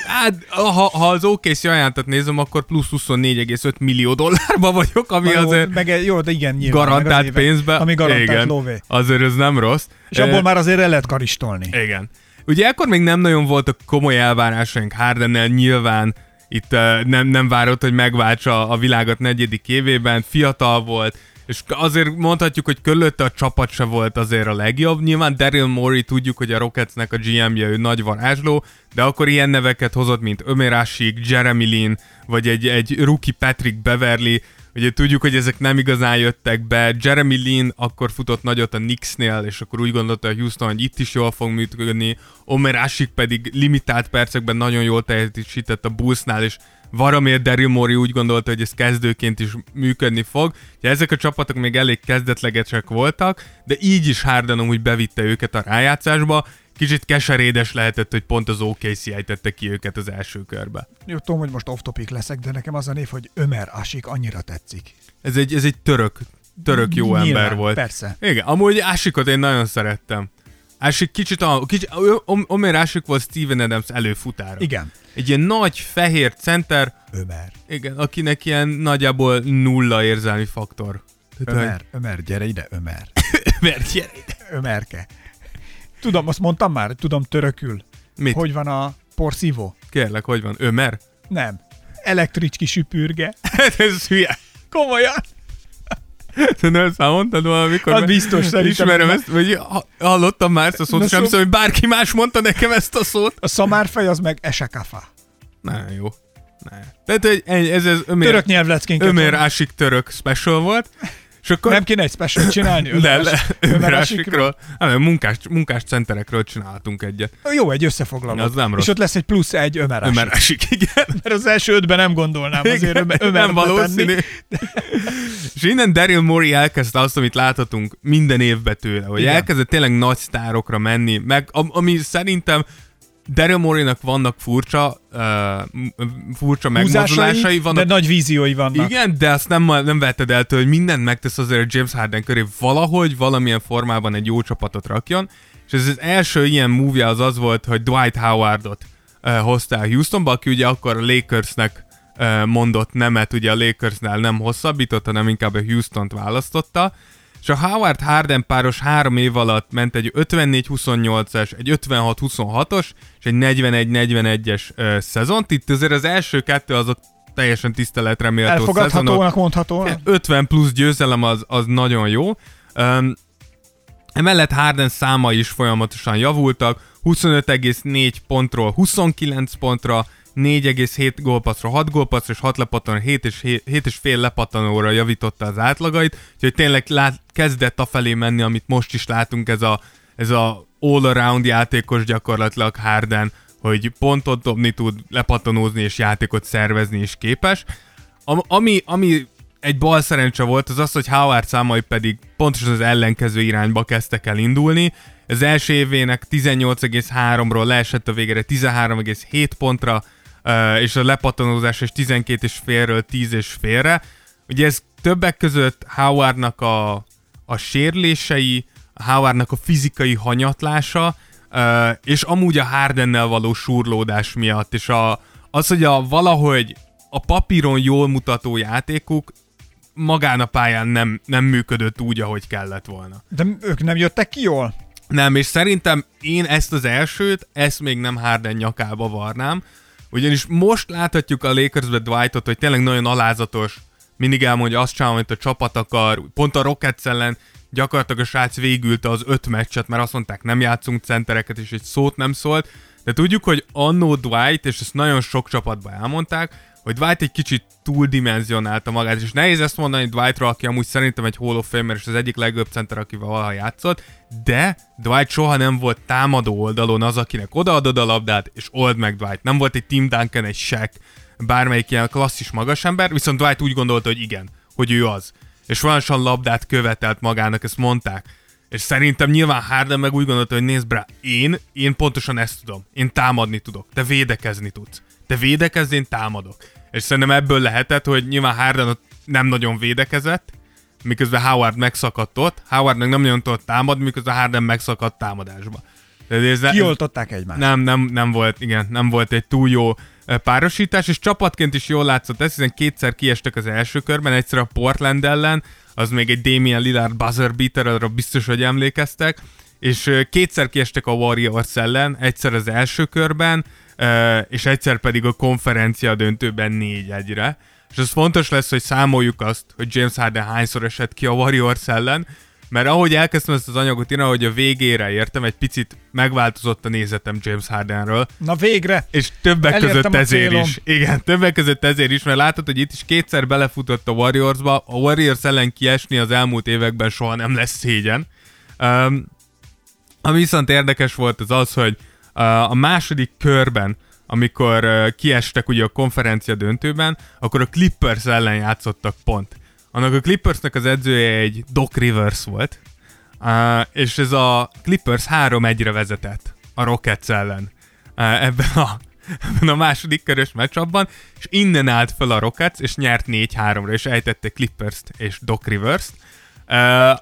C: hát ha, ha az OKC ajánlatot nézem, akkor plusz 24,5 millió dollárba vagyok, ami
B: Na jó,
C: azért
B: meg, jó, de igen, nyilván.
C: garantált
B: az
C: pénzbe.
B: Ami garantált
C: igen,
B: lóvé.
C: Azért ez nem rossz.
B: És abból
C: Eh,
B: már azért el lehet karistolni.
C: Igen. Ugye ekkor még nem nagyon voltak komoly elvárásaink Hardennel, nyilván itt uh, nem, nem várott, hogy megváltsa a világot negyedik évében, fiatal volt, és azért mondhatjuk, hogy körülötte a csapat se volt azért a legjobb. Nyilván Daryl Morey tudjuk, hogy a Rocketsnek a GM-je ő nagy varázsló, de akkor ilyen neveket hozott, mint Ömer Asik, Jeremy Lin, vagy egy, egy rookie Patrick Beverly, Ugye tudjuk, hogy ezek nem igazán jöttek be. Jeremy Lin akkor futott nagyot a Knicksnél, és akkor úgy gondolta a Houston, hogy itt is jól fog működni. Omer Asik pedig limitált percekben nagyon jól teljesített a Bullsnál, és valamiért Daryl Morey úgy gondolta, hogy ez kezdőként is működni fog. Ugye ezek a csapatok még elég kezdetlegesek voltak, de így is Harden úgy bevitte őket a rájátszásba, kicsit keserédes lehetett, hogy pont az OKC ejtette ki őket az első körbe.
B: Jó, tudom, hogy most off-topic leszek, de nekem az a név, hogy Ömer Asik annyira tetszik.
C: Ez egy, ez egy török, török jó
B: Nyilván,
C: ember volt.
B: persze.
C: Igen, amúgy Asikot én nagyon szerettem. Ásik kicsit, a, kicsit Omer Ásik volt Steven Adams előfutára.
B: Igen.
C: Egy ilyen nagy, fehér center,
B: Ömer.
C: igen, akinek ilyen nagyjából nulla érzelmi faktor. Tehát,
B: Ömer, Ömer, gyere ide, Ömer.
C: Ömer, gyere ide.
B: Ömerke. Tudom, azt mondtam már, tudom törökül.
C: Mit?
B: Hogy van a porszívó?
C: Kérlek, hogy van? Ömer?
B: Nem. Elektricski süpürge.
C: Ez hülye.
B: Komolyan.
C: Te nem ezt már mondtad valamikor?
B: Hát biztos, szerintem.
C: Ismerem ezt, vagy ha- hallottam már ezt a szót, nem
B: szó-
C: hogy bárki más mondta nekem ezt a szót.
B: A szamárfej az meg esekafa.
C: Na, jó. Ne. Tehát hogy ennyi, ez, ez ömér,
B: Török nyelvleckénket.
C: ömér. Ásik török special volt. És akkor...
B: Nem kéne egy special csinálni? Asikról?
C: Ásikról. Nem, munkás, munkás centerekről csináltunk egyet.
B: Jó, egy összefoglaló.
C: Az nem rossz.
B: És ott lesz egy plusz egy Ömer Asik.
C: Ömer Ásik, igen.
B: Mert az első ötben nem gondolnám azért Ömer, Ömer
C: nem valószínű. És innen Daryl Morey elkezdte azt, amit láthatunk minden évben tőle, hogy
B: Igen.
C: elkezdett tényleg nagy sztárokra menni, meg am- ami szerintem Daryl Moreynak vannak furcsa, uh, furcsa megmozdulásai, vannak
B: de nagy víziói vannak.
C: Igen, de azt nem, nem vetted el tőle, hogy mindent megtesz azért James Harden köré valahogy, valamilyen formában egy jó csapatot rakjon. És ez az első ilyen movie az az volt, hogy Dwight Howardot uh, hozta el Houstonba, aki ugye akkor a Lakersnek uh, mondott nemet, ugye a Lakersnál nem hosszabbított, hanem inkább a Houston-t választotta. És a Howard Harden páros három év alatt ment egy 54-28-es, egy 56-26-os, és egy 41-41-es uh, szezont. Itt azért az első kettő azok teljesen tiszteletre méltó.
B: Elfogadhatónak mondható.
C: 50 plusz győzelem az, az nagyon jó. Um, emellett Harden számai is folyamatosan javultak, 25,4 pontról 29 pontra, 4,7 gólpasszra 6 gólpasszra, és 6 lepattanóra 7 és, 7 és fél lepattanóra javította az átlagait, úgyhogy tényleg lát, kezdett afelé menni, amit most is látunk, ez a, ez a all-around játékos gyakorlatilag Harden, hogy pontot dobni tud, lepattanózni és játékot szervezni is képes. Am- ami, ami egy bal szerencse volt, az az, hogy Howard számai pedig pontosan az ellenkező irányba kezdtek el indulni. Az első évének 18,3-ról leesett a végére 13,7 pontra, és a lepattanózás és 12 és félről 10 és félre. Ugye ez többek között Howardnak a, a sérlései, Howardnak a fizikai hanyatlása, és amúgy a Hardennel való surlódás miatt, és a, az, hogy a valahogy a papíron jól mutató játékuk magán a pályán nem, nem működött úgy, ahogy kellett volna.
B: De ők nem jöttek ki jól?
C: Nem, és szerintem én ezt az elsőt, ezt még nem Harden nyakába varnám, ugyanis most láthatjuk a Lakersbe Dwightot, hogy tényleg nagyon alázatos, mindig elmondja azt csinálom, amit a csapat akar, pont a Rockets ellen gyakorlatilag a srác végülte az öt meccset, mert azt mondták, nem játszunk centereket, és egy szót nem szólt, de tudjuk, hogy annó Dwight, és ezt nagyon sok csapatban elmondták, hogy Dwight egy kicsit túldimenzionálta magát, és nehéz ezt mondani Dwightra, aki amúgy szerintem egy Hall of Famer, és az egyik legjobb center, akivel valaha játszott, de Dwight soha nem volt támadó oldalon az, akinek odaadod a labdát, és old meg Dwight. Nem volt egy Tim Duncan, egy Shaq, bármelyik ilyen klasszis magas ember, viszont Dwight úgy gondolta, hogy igen, hogy ő az. És folyamatosan labdát követelt magának, ezt mondták. És szerintem nyilván Harden meg úgy gondolta, hogy nézd rá, én, én pontosan ezt tudom. Én támadni tudok, te védekezni tudsz. Te védekezni, én támadok. És szerintem ebből lehetett, hogy nyilván Harden ott nem nagyon védekezett, miközben Howard megszakadt ott, Howard meg nem nagyon tudott támadni, miközben Harden megszakadt támadásba. Ez,
B: Kioltották egymást.
C: nem, nem, nem volt, igen, nem volt egy túl jó párosítás, és csapatként is jól látszott ez, hiszen kétszer kiestek az első körben, egyszer a Portland ellen, az még egy Damian Lillard buzzer beater, arra biztos, hogy emlékeztek, és kétszer kiestek a Warriors ellen, egyszer az első körben, és egyszer pedig a konferencia döntőben 4-1-re. És az fontos lesz, hogy számoljuk azt, hogy James Harden hányszor esett ki a Warriors ellen, mert ahogy elkezdtem ezt az anyagot írni, hogy a végére értem, egy picit megváltozott a nézetem James Hardenről,
B: Na végre!
C: és többek
B: Elértem
C: között ezért is. Igen, többek között ezért is, mert látod, hogy itt is kétszer belefutott a Warriorsba, a Warriors ellen kiesni az elmúlt években soha nem lesz szégyen. Um, ami viszont érdekes volt az az, hogy a második körben, amikor kiestek ugye a konferencia döntőben, akkor a Clippers ellen játszottak pont. Annak a Clippersnek az edzője egy Doc Rivers volt, és ez a Clippers 3-1-re vezetett a Rockets ellen ebben a, ebben a második körös meccsabban, és innen állt fel a Rockets, és nyert 4-3-ra, és ejtette Clippers-t és Doc Rivers-t. Uh,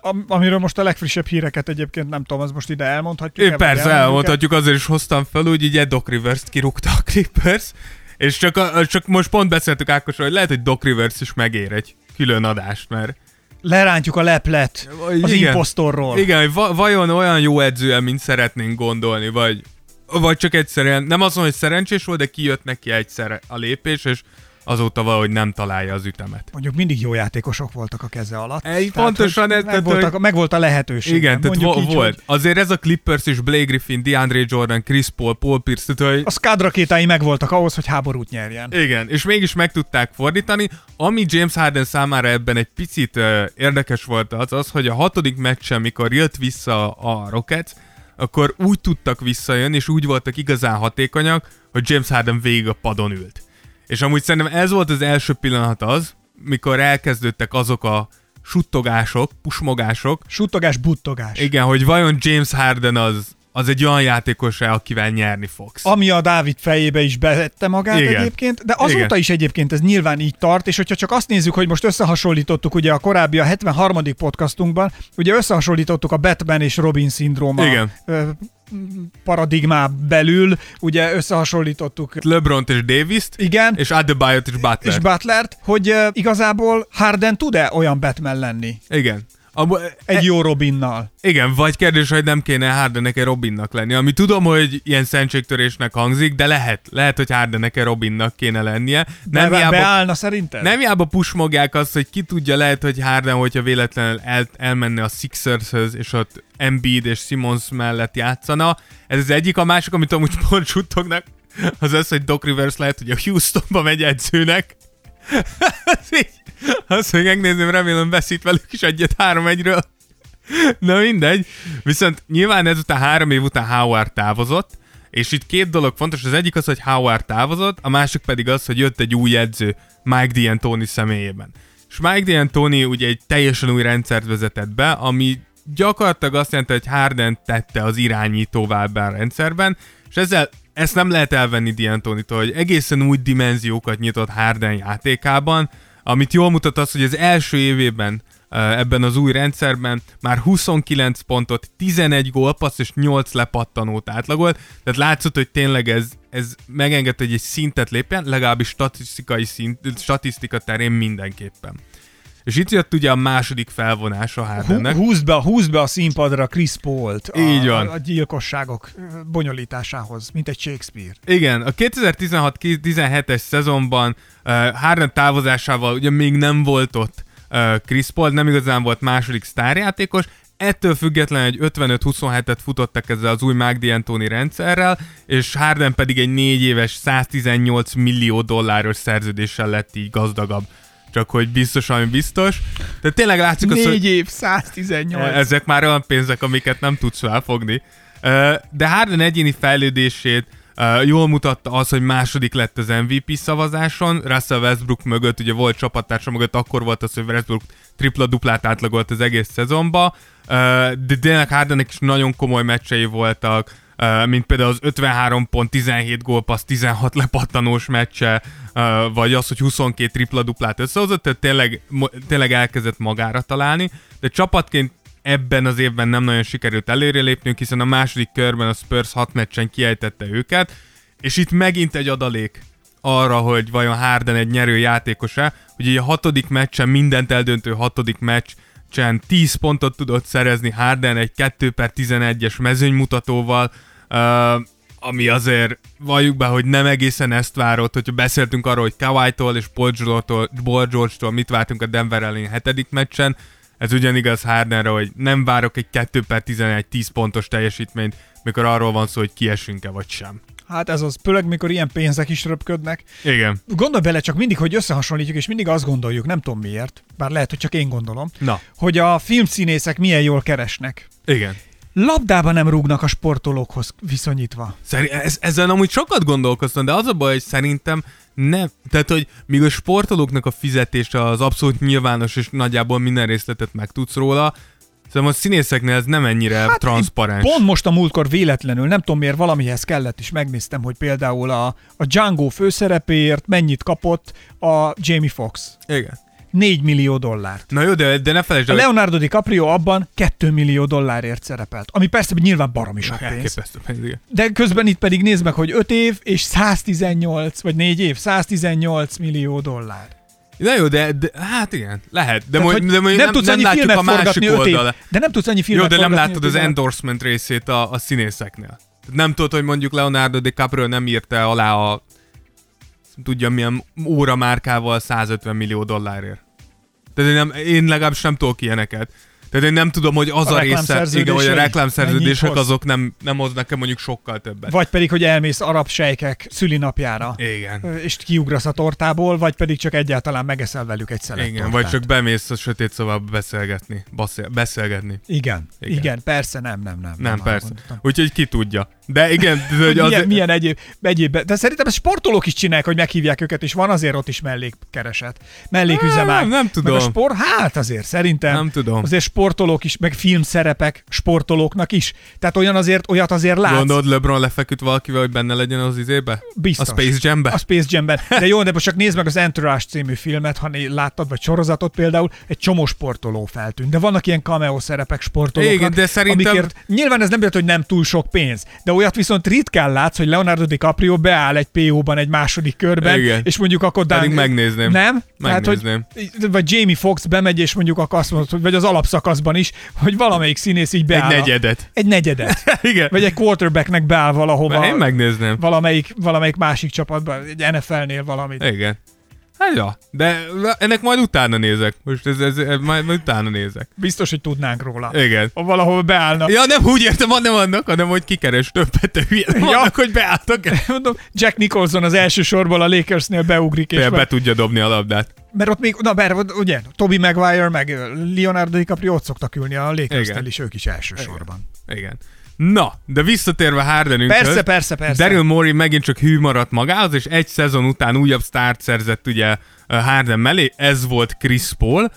B: Am- amiről most a legfrissebb híreket egyébként nem tudom, az most ide elmondhatjuk. vagy
C: persze, elmondhatjuk, azért is hoztam fel, hogy ugye Doc Rivers-t kirúgta a Clippers, és csak, a, csak most pont beszéltük Ákosról, hogy lehet, hogy Doc Rivers is megér egy külön adást, mert
B: Lerántjuk a leplet az
C: Igen.
B: impostorról.
C: Igen, hogy va- vajon olyan jó edző mint szeretnénk gondolni, vagy, vagy csak egyszerűen, nem mondom, hogy szerencsés volt, de kijött neki egyszer a lépés, és azóta valahogy nem találja az ütemet.
B: Mondjuk mindig jó játékosok voltak a keze alatt.
C: Egy,
B: Tehát,
C: pontosan ez,
B: meg, voltak,
C: hogy,
B: meg volt a lehetőség.
C: igen, tehát vo-
B: így,
C: volt.
B: Hogy
C: Azért ez a Clippers és Blake Griffin, DeAndre Jordan, Chris Paul, Paul Pierce, tehát, hogy
B: a Scud rakétái megvoltak ahhoz, hogy háborút nyerjen.
C: Igen, és mégis meg tudták fordítani. Ami James Harden számára ebben egy picit uh, érdekes volt az, az, hogy a hatodik meccsen, mikor jött vissza a Rockets, akkor úgy tudtak visszajönni, és úgy voltak igazán hatékonyak, hogy James Harden végig a padon ült. És amúgy szerintem ez volt az első pillanat az, mikor elkezdődtek azok a suttogások, pusmogások,
B: Suttogás, buttogás.
C: igen, hogy vajon James Harden az, az egy olyan játékos akivel nyerni fogsz.
B: Ami a Dávid fejébe is bevette magát
C: Igen.
B: egyébként, de azóta
C: Igen.
B: is egyébként ez nyilván így tart, és hogyha csak azt nézzük, hogy most összehasonlítottuk ugye a korábbi, a 73. podcastunkban, ugye összehasonlítottuk a Batman és Robin szindróma
C: Igen.
B: Paradigmá belül, ugye összehasonlítottuk
C: LeBron és Davis-t,
B: igen,
C: és Adebayot és Butler.
B: és Butlert, hogy uh, igazából Harden tud-e olyan Batman lenni?
C: Igen. Abba,
B: Egy jó Robinnal.
C: igen, vagy kérdés, hogy nem kéne Hardennek egy Robinnak lenni. Ami tudom, hogy ilyen szentségtörésnek hangzik, de lehet. Lehet, hogy Hardennek egy Robinnak kéne lennie. Nem
B: Be,
C: hiába,
B: beállna szerinted?
C: nem hiába pusmogják azt, hogy ki tudja, lehet, hogy Harden, hogyha véletlenül el, elmenne a Sixershöz, és ott Embiid és Simmons mellett játszana. Ez az egyik, a másik, amit amúgy pont az az, hogy Doc Rivers lehet, hogy a Houstonba megy edzőnek. azt még megnézném, remélem veszít velük is egyet három egyről. Na mindegy. Viszont nyilván ezután három év után Howard távozott, és itt két dolog fontos, az egyik az, hogy Howard távozott, a másik pedig az, hogy jött egy új edző Mike D'Antoni személyében. És Mike D'Antoni ugye egy teljesen új rendszert vezetett be, ami gyakorlatilag azt jelenti, hogy Harden tette az irányítóvá ebben a rendszerben, és ezzel ezt nem lehet elvenni D'Antonitól, hogy egészen új dimenziókat nyitott Harden játékában, amit jól mutat az, hogy az első évében uh, ebben az új rendszerben már 29 pontot, 11 gólpassz és 8 lepattanót átlagolt, tehát látszott, hogy tényleg ez, ez megengedte, hogy egy szintet lépjen, legalábbis statisztikai szint, statisztika terén mindenképpen. És itt jött ugye a második felvonás a Hardennek.
B: Hú- Húzd be, húzd be a színpadra Chris Paul-t a,
C: Így van.
B: a gyilkosságok bonyolításához, mint egy Shakespeare.
C: Igen, a 2016-17-es szezonban uh, Harden távozásával ugye még nem volt ott uh, Chris Paul, nem igazán volt második sztárjátékos, ettől függetlenül egy 55-27-et futottak ezzel az új Mike D'Antoni rendszerrel, és Harden pedig egy 4 éves 118 millió dolláros szerződéssel lett így gazdagabb. Csak hogy biztos, ami biztos. Tehát tényleg látszik az, hogy...
B: Év, 118.
C: Ezek már olyan pénzek, amiket nem tudsz felfogni. De Harden egyéni fejlődését jól mutatta az, hogy második lett az MVP szavazáson. Russell Westbrook mögött, ugye volt csapattársa mögött, akkor volt az, hogy Westbrook tripla-duplát átlagolt az egész szezonba. De tényleg Hardennek is nagyon komoly meccsei voltak, mint például az 53 pont, 17 gólpassz, 16 lepattanós meccse, vagy az, hogy 22 tripla-duplát összehozott, tehát tényleg, tényleg elkezdett magára találni, de csapatként ebben az évben nem nagyon sikerült előrelépnünk, hiszen a második körben a Spurs 6 meccsen kiejtette őket, és itt megint egy adalék arra, hogy vajon Harden egy nyerő játékos-e, ugye a hatodik meccsen, mindent eldöntő hatodik meccsen 10 pontot tudott szerezni Harden egy 2 per 11-es mezőnymutatóval, ami azért valljuk be, hogy nem egészen ezt várott, hogyha beszéltünk arról, hogy Kawhi-tól és Paul George-tól, mit vártunk a Denver elleni hetedik meccsen, ez ugyanigaz Hardenre, hogy nem várok egy 2 per 11 10 pontos teljesítményt, mikor arról van szó, hogy kiesünk-e vagy sem.
B: Hát ez az, főleg mikor ilyen pénzek is röpködnek.
C: Igen.
B: Gondolj bele csak mindig, hogy összehasonlítjuk, és mindig azt gondoljuk, nem tudom miért, bár lehet, hogy csak én gondolom,
C: Na.
B: hogy a filmszínészek milyen jól keresnek.
C: Igen.
B: Labdába nem rúgnak a sportolókhoz viszonyítva.
C: Szerint, ez, ezen amúgy sokat gondolkoztam, de az a baj, hogy szerintem nem. Tehát, hogy míg a sportolóknak a fizetése az abszolút nyilvános, és nagyjából minden részletet megtudsz róla, Szerintem a színészeknél ez nem ennyire hát transzparens.
B: Pont most a múltkor véletlenül, nem tudom miért valamihez kellett is megnéztem, hogy például a, a Django főszerepéért mennyit kapott a Jamie Fox.
C: Igen.
B: 4 millió dollárt.
C: Na jó, de, de ne felejtsd
B: A
C: el,
B: Leonardo DiCaprio abban 2 millió dollárért szerepelt, ami persze nyilván baromi sok pénz. De közben itt pedig nézd meg, hogy 5 év és 118, vagy 4 év, 118 millió dollár.
C: Na jó, de, de hát igen, lehet. De,
B: Tehát,
C: majd, de majd
B: nem,
C: nem,
B: tudsz
C: nem
B: annyi filmet
C: a másik
B: forgatni 5 év,
C: oldalát.
B: de nem tudsz annyi
C: Jó,
B: filmet
C: de nem
B: öt
C: az endorsement részét a, a színészeknél. Tehát Nem tudod, hogy mondjuk Leonardo DiCaprio nem írta alá a tudja milyen óra márkával 150 millió dollárért. Tehát én, nem, én legalábbis nem tudok ilyeneket. Tehát én nem tudom, hogy az
B: A
C: a, része, igen, hogy a reklámszerződések azok nem, nem hoz nekem mondjuk sokkal többet.
B: Vagy pedig, hogy elmész arab sejkek szülinapjára,
C: Igen.
B: és kiugrasz a tortából, vagy pedig csak egyáltalán megeszel velük egy szelet
C: Igen,
B: tortát.
C: vagy csak bemész a sötét szobába beszélgetni. Beszél, beszélgetni.
B: Igen, igen,
C: Igen.
B: persze, nem, nem, nem.
C: Nem, persze. Úgyhogy ki tudja. De igen, hogy
B: Hogy
C: az,
B: milyen, milyen egyéb, egyéb, de szerintem ezt sportolók is csinálják, hogy meghívják őket, és van azért ott is mellékkereset, melléküzemág.
C: Nem, nem tudom.
B: Meg a sport, hát azért szerintem.
C: Nem tudom.
B: Azért sportolók is, meg filmszerepek sportolóknak is. Tehát olyan azért, olyat azért látsz.
C: Gondolod, LeBron lefeküdt valakivel, hogy benne legyen az izébe?
B: Biztos.
C: A Space Jam-be?
B: A Space Jam-ben. De jó, de most csak nézd meg az Entourage című filmet, ha láttad, vagy sorozatot például, egy csomó sportoló feltűnt. De vannak ilyen cameo szerepek sportolóknak,
C: Igen, de szerintem-
B: amikért nyilván ez nem jelent, hogy nem túl sok pénz, de olyat viszont ritkán látsz, hogy Leonardo DiCaprio beáll egy PO-ban egy második körben,
C: Igen.
B: és mondjuk akkor...
C: Pedig megnézném.
B: Nem?
C: Megnézném.
B: Tehát, hogy, vagy Jamie Foxx bemegy, és mondjuk akkor azt mondod, hogy, vagy az alapszakaszban is, hogy valamelyik színész így beáll. a-
C: negyedet.
B: Egy negyedet.
C: Igen.
B: Vagy egy quarterbacknek beáll valahova.
C: Én megnézném.
B: Valamelyik, valamelyik másik csapatban, egy NFL-nél valamit.
C: Igen. Hát ja, de ennek majd utána nézek. Most ez, ez, ez majd, majd utána nézek.
B: Biztos, hogy tudnánk róla.
C: Igen.
B: Ha valahol beállna.
C: Ja, nem úgy értem, nem annak, hanem hogy kikeres többet, te hülye.
B: Ja.
C: annak, hogy beálltak.
B: Mondom, Jack Nicholson az első sorból a Lakersnél beugrik, és
C: Be, be tudja dobni a labdát.
B: mert ott még, na mert ugye, Toby Maguire meg Leonardo DiCaprio ott szoktak ülni a Lakersnél
C: Igen.
B: is, ők is első sorban.
C: Igen. Na, de visszatérve Hardenünkhöz.
B: Persze, persze, persze.
C: Daryl Morey megint csak hű maradt magához, és egy szezon után újabb sztárt szerzett ugye Harden mellé, ez volt Chris Paul.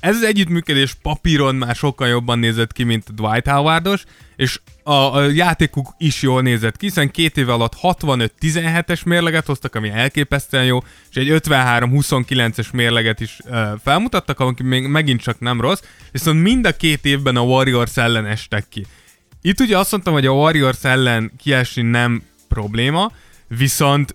C: Ez az együttműködés papíron már sokkal jobban nézett ki, mint Dwight Howardos, és a, játékuk is jól nézett ki, hiszen két év alatt 65-17-es mérleget hoztak, ami elképesztően jó, és egy 53-29-es mérleget is uh, felmutattak, ami még megint csak nem rossz, viszont mind a két évben a Warriors ellen estek ki. Itt ugye azt mondtam, hogy a Warriors ellen kiesni nem probléma, viszont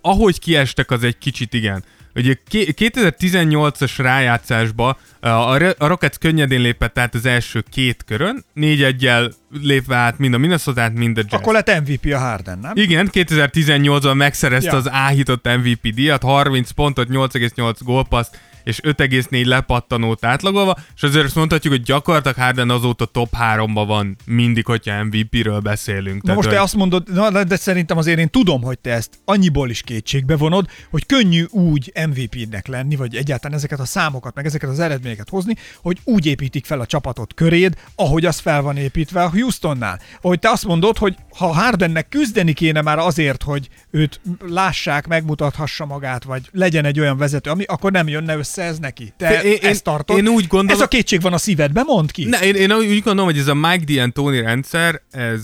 C: ahogy kiestek, az egy kicsit igen. Ugye ké- 2018-as rájátszásba a, Rockets könnyedén lépett át az első két körön, 4 egyel lépve át mind a minnesota mind a Jazz.
B: Akkor lett MVP a Harden, nem?
C: Igen, 2018-ban megszerezte
B: Ja.
C: az áhított MVP díjat, 30 pontot, 8,8 gólpaszt és 5,4 lepattanót átlagolva, és azért azt mondhatjuk, hogy gyakorlatilag Harden azóta top 3-ba van mindig, hogyha MVP-ről beszélünk.
B: Na most
C: hogy-
B: te azt mondod, na, de szerintem azért én tudom, hogy te ezt annyiból is kétségbe vonod, hogy könnyű úgy MVP-nek lenni, vagy egyáltalán ezeket a számokat, meg ezeket az eredményeket hozni, hogy úgy építik fel a csapatot köréd, ahogy az fel van építve a Houstonnál. Ahogy te azt mondod, hogy ha Hardennek küzdeni kéne már azért, hogy őt lássák, megmutathassa magát, vagy legyen egy olyan vezető, ami akkor nem jönne össze ez neki. Te
C: Én-
B: ezt tartod?
C: én úgy gondolom-
B: Ez a kétség van a szívedben, mondd ki.
C: Ne, én, én úgy gondolom, hogy ez a Mike D'Antoni rendszer, ez,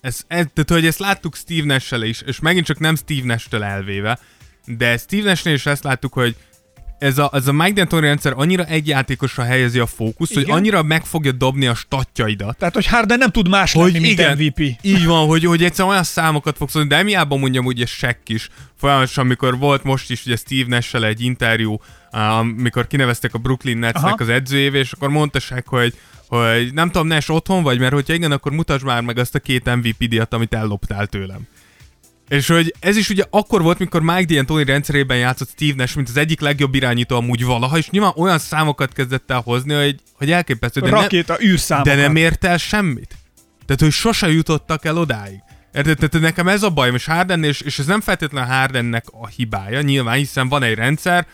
C: ez, ez, tehát, hogy ezt láttuk Steve nash is, és megint csak nem Steve Nash-től elvéve, de Steve nash is ezt láttuk, hogy ez a, ez a Mike D'Antoni rendszer annyira egy játékosra helyezi a fókuszt, hogy
B: Igen.
C: annyira meg fogja dobni a statjaidat,
B: Tehát, hogy Harden nem tud más lenni, mint MVP.
C: így van, hogy, hogy egyszerűen olyan számokat fogsz mondani, de emiában mondjam ugye Shaq is, folyamatosan, amikor volt most is ugye Steve nash egy interjú, amikor kineveztek a Brooklyn Netsnek az edzőjévé, és akkor mondta Shaq, hogy hogy nem tudom, Nash otthon vagy, mert hogyha igen, akkor mutasd már meg azt a két MVP díjat, amit elloptál tőlem. És hogy ez is ugye akkor volt, mikor Mike D'Antoni rendszerében játszott Steve Nash, mint az egyik legjobb irányító amúgy valaha, és nyilván olyan számokat kezdett el hozni, hogy, hogy elképesztő. De,
B: Rakéta űrszámokat.
C: de nem ért el semmit. Tehát, hogy sose jutottak el odáig. Érted? Tehát nekem ez a bajom, és Harden, és, és ez nem feltétlenül Hardennek a hibája, nyilván, hiszen van egy rendszer,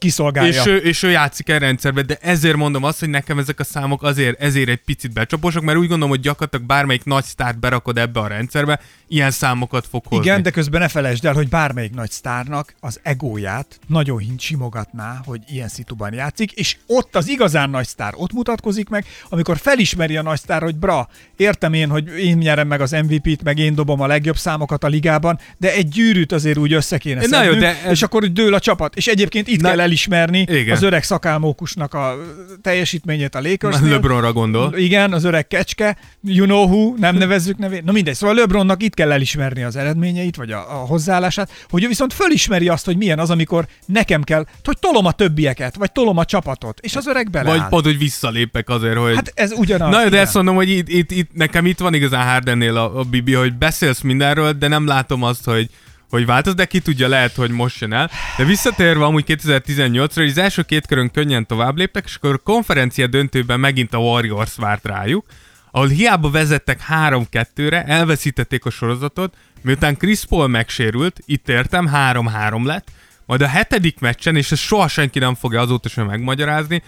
B: Kiszolgálja.
C: és ő, és ő játszik egy rendszerbe, de ezért mondom azt, hogy nekem ezek a számok azért, ezért egy picit becsaposok, mert úgy gondolom, hogy gyakorlatilag bármelyik nagy sztárt berakod ebbe a rendszerbe, ilyen számokat fog hozni.
B: Igen, de közben ne felejtsd el, hogy bármelyik nagy sztárnak az egóját nagyon hint simogatná, hogy ilyen szituban játszik, és ott az igazán nagy sztár ott mutatkozik meg, amikor felismeri a nagy sztár, hogy bra, értem én, hogy én nyerem meg az MVP-t, meg én dobom a legjobb számokat a ligában, de egy gyűrűt azért úgy össze kéne
C: Na jó,
B: szednünk,
C: de ez-
B: és akkor úgy dől a csapat. És egyébként itt
C: Na-
B: kell elismerni
C: Igen.
B: az öreg szakálmókusnak a teljesítményét a lakers
C: LeBronra gondol.
B: igen, az öreg kecske, you know who, nem nevezzük nevét. Na mindegy, szóval LeBronnak itt kell elismerni az eredményeit, vagy a, a hozzáállását, hogy ő viszont fölismeri azt, hogy milyen az, amikor nekem kell, hogy tolom a többieket, vagy tolom a csapatot, és az öreg beleáll.
C: Vagy pont, hogy visszalépek azért, hogy...
B: Hát ez ugyanaz.
C: Na, de
B: igen.
C: ezt mondom, hogy itt, itt, itt, nekem itt van igazán Hardennél a, a Bibi, hogy beszélsz mindenről, de nem látom azt, hogy hogy változ, de ki tudja, lehet, hogy most jön el. De visszatérve amúgy 2018-ra, hogy az első két körön könnyen tovább léptek, és akkor a konferencia döntőben megint a Warriors várt rájuk, ahol hiába vezettek 3-2-re, elveszítették a sorozatot, miután Chris Paul megsérült, itt értem, 3-3 lett, majd a hetedik meccsen, és ezt soha senki nem fogja azóta sem megmagyarázni,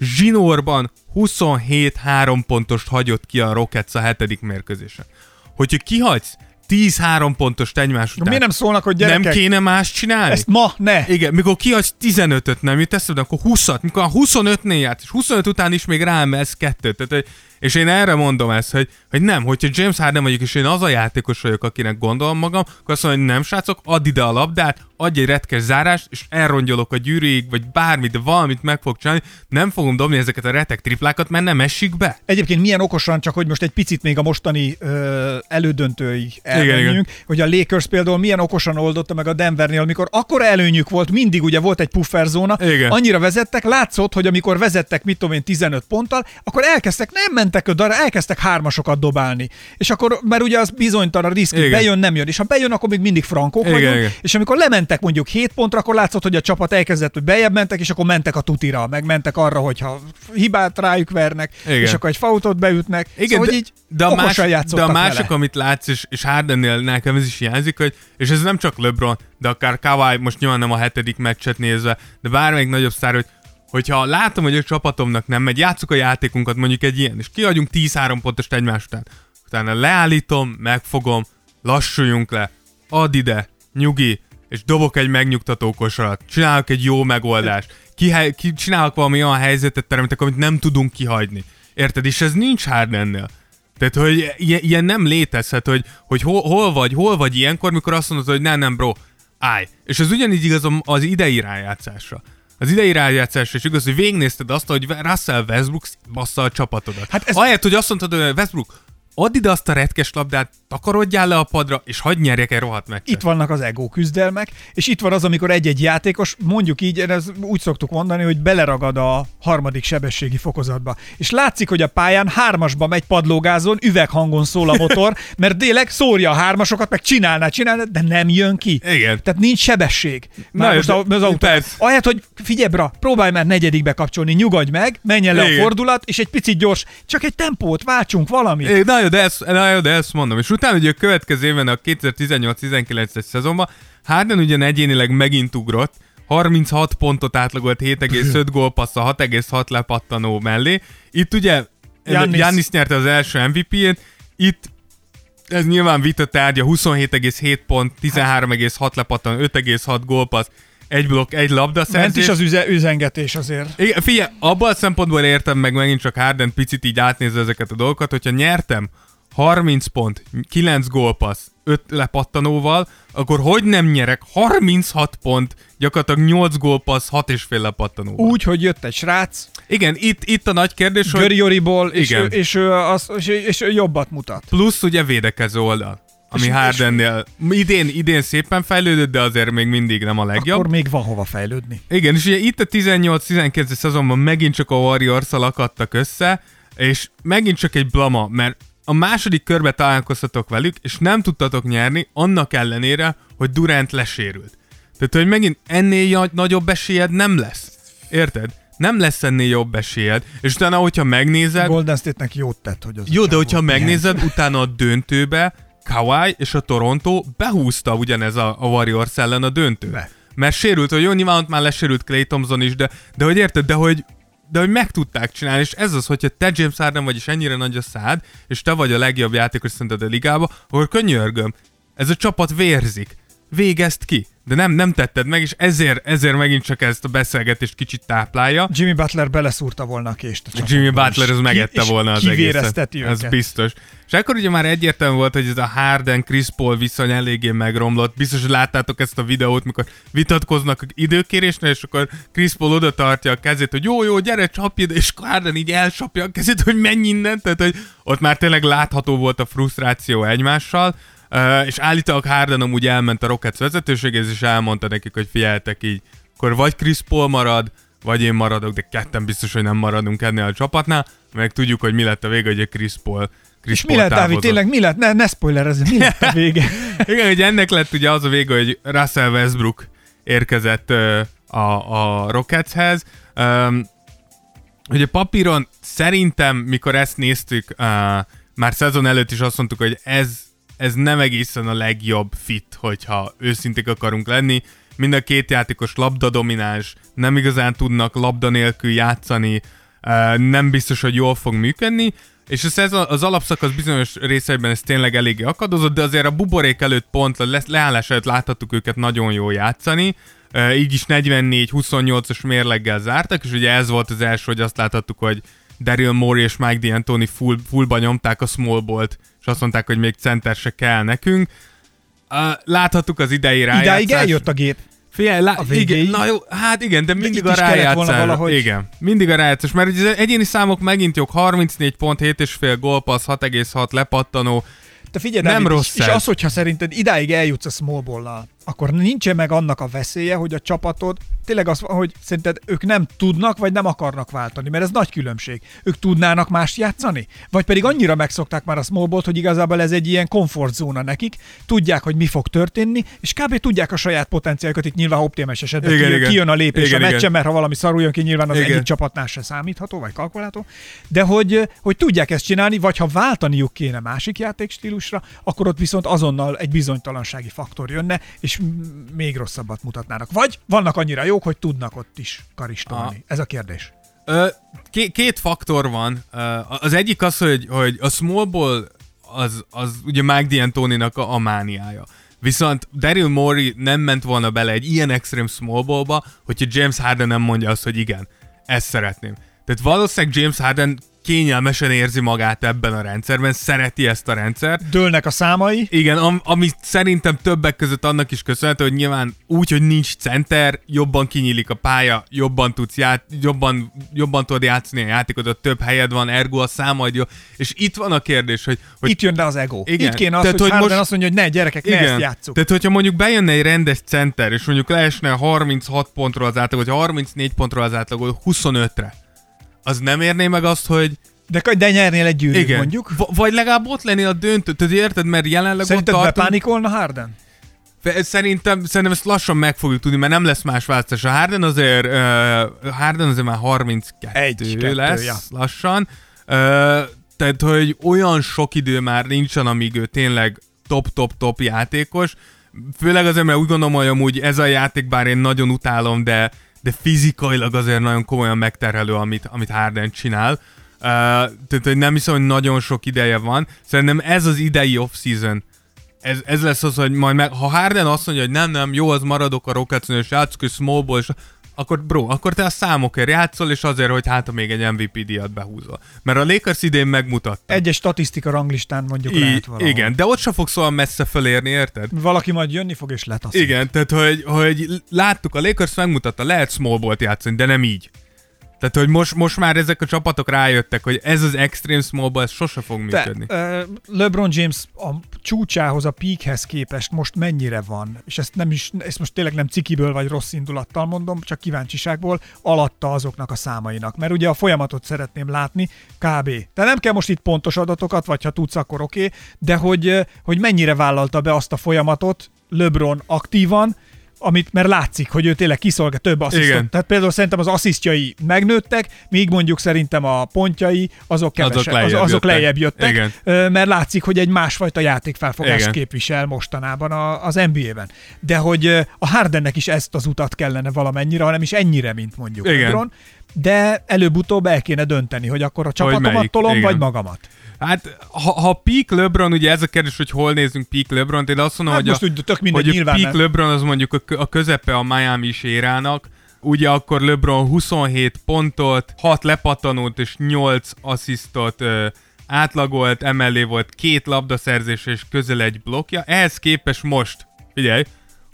C: zsinórban 27-3 pontost hagyott ki a Rockets a hetedik mérkőzésen. Hogyha kihagysz 10-3 pontost egymás után,
B: Miért nem szólnak, hogy gyerekek,
C: nem kéne más csinálni?
B: ezt ma ne.
C: Igen, mikor kihagysz 15-öt, nem jut eszedbe, akkor 20-at, mikor a 25-nél játsz, és 25 után is még ráemelsz kettőt. Tehát, és én erre mondom ezt, hogy, hogy nem, hogyha James Harden vagyok, és én az a játékos vagyok, akinek gondolom magam, akkor azt mondom, hogy nem srácok, add ide a labdát, adj egy retkes zárást, és elrongyolok a gyűrűig, vagy bármit, de valamit meg fog csinálni, nem fogom dobni ezeket a retek triplákat, mert nem esik be.
B: Egyébként milyen okosan, csak hogy most egy picit még a mostani ö, elődöntői elmenjünk, hogy a Lakers például milyen okosan oldotta meg a Denvernél, amikor akkora előnyük volt, mindig ugye volt egy pufferzóna,
C: Igen.
B: annyira vezettek, látszott, hogy amikor vezettek, mit tudom én, 15 ponttal, akkor elkezdtek, nem mentek oda, elkezdtek hármasokat dobálni. És akkor, mert ugye az bizonytalan risk, hogy
C: Igen.
B: bejön, nem jön. És ha bejön, akkor még mindig frankók
C: Igen,
B: vagyunk.
C: igen.
B: És amikor lementek mondjuk 7 pontra, akkor látszott, hogy a csapat elkezdett, hogy bejebb mentek, és akkor mentek a tutira, meg mentek arra, hogyha hibát rájuk vernek,
C: Igen.
B: és akkor egy fautot beütnek.
C: Igen,
B: szóval,
C: de,
B: így
C: de, a, más, de a másik,
B: vele.
C: amit látsz, és, és Hardennél nekem ez is hiányzik, hogy, és ez nem csak LeBron, de akár Kawhi, most nyilván nem a hetedik meccset nézve, de bármelyik nagyobb sztár, hogy hogyha látom, hogy a csapatomnak nem megy, játsszuk a játékunkat mondjuk egy ilyen, és kiadjunk 10-3 pontost egymás után. Utána leállítom, megfogom, lassuljunk le, add ide, nyugi, és dobok egy megnyugtató kosarat, csinálok egy jó megoldást, ki, ki, csinálok valami olyan helyzetet teremtek, amit nem tudunk kihagyni. Érted? És ez nincs Hardennél. Tehát, hogy ilyen, ilyen nem létezhet, hogy, hogy hol, hol vagy, hol vagy ilyenkor, mikor azt mondod, hogy nem, nem, bro, állj. És ez ugyanígy igaz az idei rájátszásra. Az idei rájátszásra is igaz, hogy végignézted azt, hogy Russell Westbrook bassza a csapatodat.
B: Hát ez-.
C: Ahelyett, hogy azt mondtad, hogy Westbrook, add ide azt a retkes labdát, takarodjál le a padra, és hagyd nyerjek egy rohadt meccset.
B: Itt vannak az ego küzdelmek, és itt van az, amikor egy-egy játékos, mondjuk így, ez úgy szoktuk mondani, hogy beleragad a harmadik sebességi fokozatba. És látszik, hogy a pályán hármasba megy padlógázon, üveghangon szól a motor, mert délek szórja a hármasokat, meg csinálná, csinálná, de nem jön ki.
C: Igen.
B: Tehát nincs sebesség. Már
C: Na,
B: most
C: de-
B: a- az autó. Ahelyett, hogy figyelj, bra, próbálj már negyedikbe kapcsolni, nyugodj meg, menjen le
C: Igen.
B: a fordulat, és egy picit gyors, csak egy tempót, váltsunk valamit.
C: Jó, de ezt, na de ezt mondom. És utána ugye a következő évben, a 2018-19-es szezonban Harden ugyan egyénileg megint ugrott, 36 pontot átlagolt 7,5 gólpassza, 6,6 lepattanó mellé. Itt ugye.
B: Giannis
C: nyerte az első MVP-t, itt ez nyilván vita tárgya, 27,7 pont, 13,6 lepattanó, 5,6 gólpassz, egy blokk, egy labda
B: Ment is az üze, üzengetés azért.
C: igen, figyelj, abban a szempontból értem meg megint csak Harden picit így átnézve ezeket a dolgokat, hogyha nyertem 30 pont, 9 gólpassz, 5 lepattanóval, akkor hogy nem nyerek 36 pont, gyakorlatilag 8 gólpassz, 6 és fél lepattanóval.
B: Úgy, hogy jött egy srác,
C: Igen, itt, itt a nagy kérdés, hogy
B: Görioriból, és,
C: Igen.
B: ő, és, ő az, és, és ő jobbat mutat.
C: plusz ugye védekező oldal. Ami Hardennél idén, idén szépen fejlődött, de azért még mindig nem a legjobb.
B: Akkor még van hova fejlődni.
C: Igen, és ugye itt a 18-19 szezonban megint csak a Warriors akadtak össze, És megint csak egy blama, mert a második körbe találkoztatok velük, és nem tudtatok nyerni, annak ellenére, hogy Durant lesérült. Tehát, hogy megint ennél nagyobb esélyed nem lesz. Érted? Nem lesz ennél jobb esélyed, és utána, hogyha megnézed...
B: Golden State-nek jót tett, hogy az
C: Jó, de hogyha megnézed, utána a döntőbe Kawhi és a Toronto behúzta ugyanez a, a Warriors ellen a döntő.
B: Be.
C: Mert sérült, hogy jó, nyilván ott már lesérült Clay Thompson is, de, de hogy érted, de hogy de hogy meg tudták csinálni, és ez az, hogyha te James Harden vagy, és ennyire nagy a szád, és te vagy a legjobb játékos szerinted a ligába, akkor könyörgöm, ez a csapat vérzik. Végezd ki de nem, nem tetted meg, és ezért, ezért megint csak ezt a beszélgetést kicsit táplálja.
B: Jimmy Butler beleszúrta volna a kést a
C: Jimmy Butler az megette
B: ki,
C: volna az egészet.
B: Ez
C: biztos. És akkor ugye már egyértelmű volt, hogy ez a Harden Chris Paul viszony eléggé megromlott. Biztos, hogy láttátok ezt a videót, mikor vitatkoznak időkérésnél, és akkor Chris Paul oda tartja a kezét, hogy jó, jó, gyere, csapj ide, és Harden így elcsapja a kezét, hogy menj innen. Tehát, hogy ott már tényleg látható volt a frusztráció egymással. Uh, és állítólag Harden amúgy elment a Rockets vezetőséghez, és elmondta nekik, hogy figyeltek így, akkor vagy Chris Paul marad, vagy én maradok, de ketten biztos, hogy nem maradunk ennél a csapatnál, meg tudjuk, hogy mi lett a vége, hogy a Chris Paul Chris
B: és Paul mi lett, Dávid, tényleg mi lett? Ne, ne spoilerezz, mi lett a vége?
C: Igen, hogy ennek lett ugye az a vége, hogy Russell Westbrook érkezett uh, a, a Rocketshez. Um, ugye papíron szerintem, mikor ezt néztük, uh, már szezon előtt is azt mondtuk, hogy ez ez nem egészen a legjobb fit, hogyha őszinték akarunk lenni. Mind a két játékos labda domináns, nem igazán tudnak labda nélkül játszani, nem biztos, hogy jól fog működni, és a szezon, az alapszakasz bizonyos részeiben ez tényleg eléggé akadozott, de azért a buborék előtt pont, a leállás előtt láthattuk őket nagyon jól játszani, így is 44-28-as mérleggel zártak, és ugye ez volt az első, hogy azt láthattuk, hogy Daryl Morey és Mike D'Antoni full, fullba nyomták a small bolt és azt mondták, hogy még center se kell nekünk. Láthattuk az idei rájátszás.
B: Idáig eljött a gép.
C: Figyelj, lá- a igen, na jó, hát igen, de mindig de a rájátszás. Igen, mindig a rájátszás, mert az egyéni számok megint jók, 34 pont, 7,5 gólpassz, 6,6 lepattanó.
B: Te figyelj, nem David, rossz és, és az, hogyha szerinted idáig eljutsz a small ball akkor nincsen meg annak a veszélye, hogy a csapatod tényleg az, hogy szerinted ők nem tudnak, vagy nem akarnak váltani, mert ez nagy különbség. Ők tudnának mást játszani? Vagy pedig annyira megszokták már a smallbolt, hogy igazából ez egy ilyen komfortzóna nekik, tudják, hogy mi fog történni, és kb. tudják a saját potenciáljukat, itt nyilván optimális esetben igen, kijön, igen. kijön a lépés igen, a meccsen, igen. mert ha valami szarul jön ki, nyilván az igen. egyik csapatnál se számítható, vagy kalkulálható, de hogy, hogy tudják ezt csinálni, vagy ha váltaniuk kéne másik játékstílusra, akkor ott viszont azonnal egy bizonytalansági faktor jönne, és még rosszabbat mutatnának. Vagy vannak annyira jók, hogy tudnak ott is karistolni. Ez a kérdés.
C: Ö, két faktor van. Az egyik az, hogy, hogy a small ball az, az ugye Mike D'Antoni-nak a, a mániája. Viszont Daryl Morey nem ment volna bele egy ilyen extrém small ballba, hogyha James Harden nem mondja azt, hogy igen, ezt szeretném. Tehát valószínűleg James Harden kényelmesen érzi magát ebben a rendszerben, szereti ezt a rendszert.
B: Dőlnek a számai.
C: Igen, am, ami szerintem többek között annak is köszönhető, hogy nyilván úgy, hogy nincs center, jobban kinyílik a pálya, jobban tudsz ját, jobban, jobban tudod játszani a játékot, ott több helyed van, ergo a számaid jó. És itt van a kérdés, hogy... hogy
B: itt jön be az ego. Igen. Itt kéne az, Tehát, hogy, hogy most... azt mondja, hogy ne, gyerekek, igen. ne ezt játsszuk.
C: Tehát, hogyha mondjuk bejönne egy rendes center, és mondjuk leesne 36 pontról az átlag, vagy 34 pontról az átlag, 25-re az nem érné meg azt, hogy
B: de, de nyernél egy gyűrűt Igen. mondjuk.
C: V- vagy legalább ott lennél a döntő, tehát érted, mert jelenleg
B: Szerinted
C: ott
B: tartunk... bepánikolna Harden?
C: Szerintem, szerintem ezt lassan meg fogjuk tudni, mert nem lesz más változás. A Harden azért, uh, Harden azért már 32 egy, lesz kettő, ja. lassan. Uh, tehát, hogy olyan sok idő már nincsen, amíg ő tényleg top-top-top játékos. Főleg azért, mert úgy gondolom, hogy amúgy ez a játék, bár én nagyon utálom, de, de fizikailag azért nagyon komolyan megterhelő, amit, amit Harden csinál. Uh, tehát, hogy nem hiszem, hogy nagyon sok ideje van. Szerintem ez az idei off-season. Ez, ez lesz az, hogy majd meg, ha Harden azt mondja, hogy nem, nem, jó, az maradok a rockets és játszok, és smallból, és akkor bro, akkor te a számokért játszol, és azért, hogy hát még egy MVP díjat behúzol. Mert a Lakers idén megmutatta.
B: Egyes statisztika ranglistán mondjuk I- lehet valahol.
C: Igen, de ott se fogsz olyan messze fölérni, érted?
B: Valaki majd jönni fog, és letaszít.
C: Igen, tehát hogy, hogy láttuk, a Lakers megmutatta, lehet small játszani, de nem így. Tehát, hogy most, most már ezek a csapatok rájöttek, hogy ez az extreme smallball ez sose fog
B: Te,
C: működni.
B: ö, LeBron James a csúcsához, a peakhez képest most mennyire van, és ezt, nem is, ezt most tényleg nem cikiből vagy rossz indulattal mondom, csak kíváncsiságból, alatta azoknak a számainak. Mert ugye a folyamatot szeretném látni, kb. De nem kell most itt pontos adatokat, vagy ha tudsz, akkor oké, okay, de hogy, hogy mennyire vállalta be azt a folyamatot LeBron aktívan, amit, mert látszik, hogy ő tényleg kiszolgál több asszisztot.
C: Igen.
B: Tehát például szerintem az asszisztjai megnőttek, míg mondjuk szerintem a pontjai azok kevesebb,
C: lejjebb
B: azok, azok
C: jöttek.
B: lejjebb jöttek,
C: Igen.
B: Mert látszik, hogy egy másfajta játékfelfogást
C: Igen.
B: képvisel mostanában a, az NBA-ben. De hogy a Hardennek is ezt az utat kellene valamennyire, hanem is ennyire, mint mondjuk
C: Igen.
B: LeBron, de előbb-utóbb el kéne dönteni, hogy akkor a csapatomat tolom,
C: igen.
B: vagy magamat.
C: Hát, ha, ha peak LeBron, ugye ez a kérdés, hogy hol nézünk peak LeBron, én azt mondom,
B: Hát
C: hogy,
B: most
C: a,
B: úgy tök mindegy,
C: hogy a peak
B: nem.
C: LeBron az mondjuk a, a közepe a Miami érának, ugye akkor LeBron 27 pontot, 6 lepattanót és 8 asszisztot ö, átlagolt, emellé volt két labdaszerzés és közel egy blokkja. Ehhez képest most, figyelj,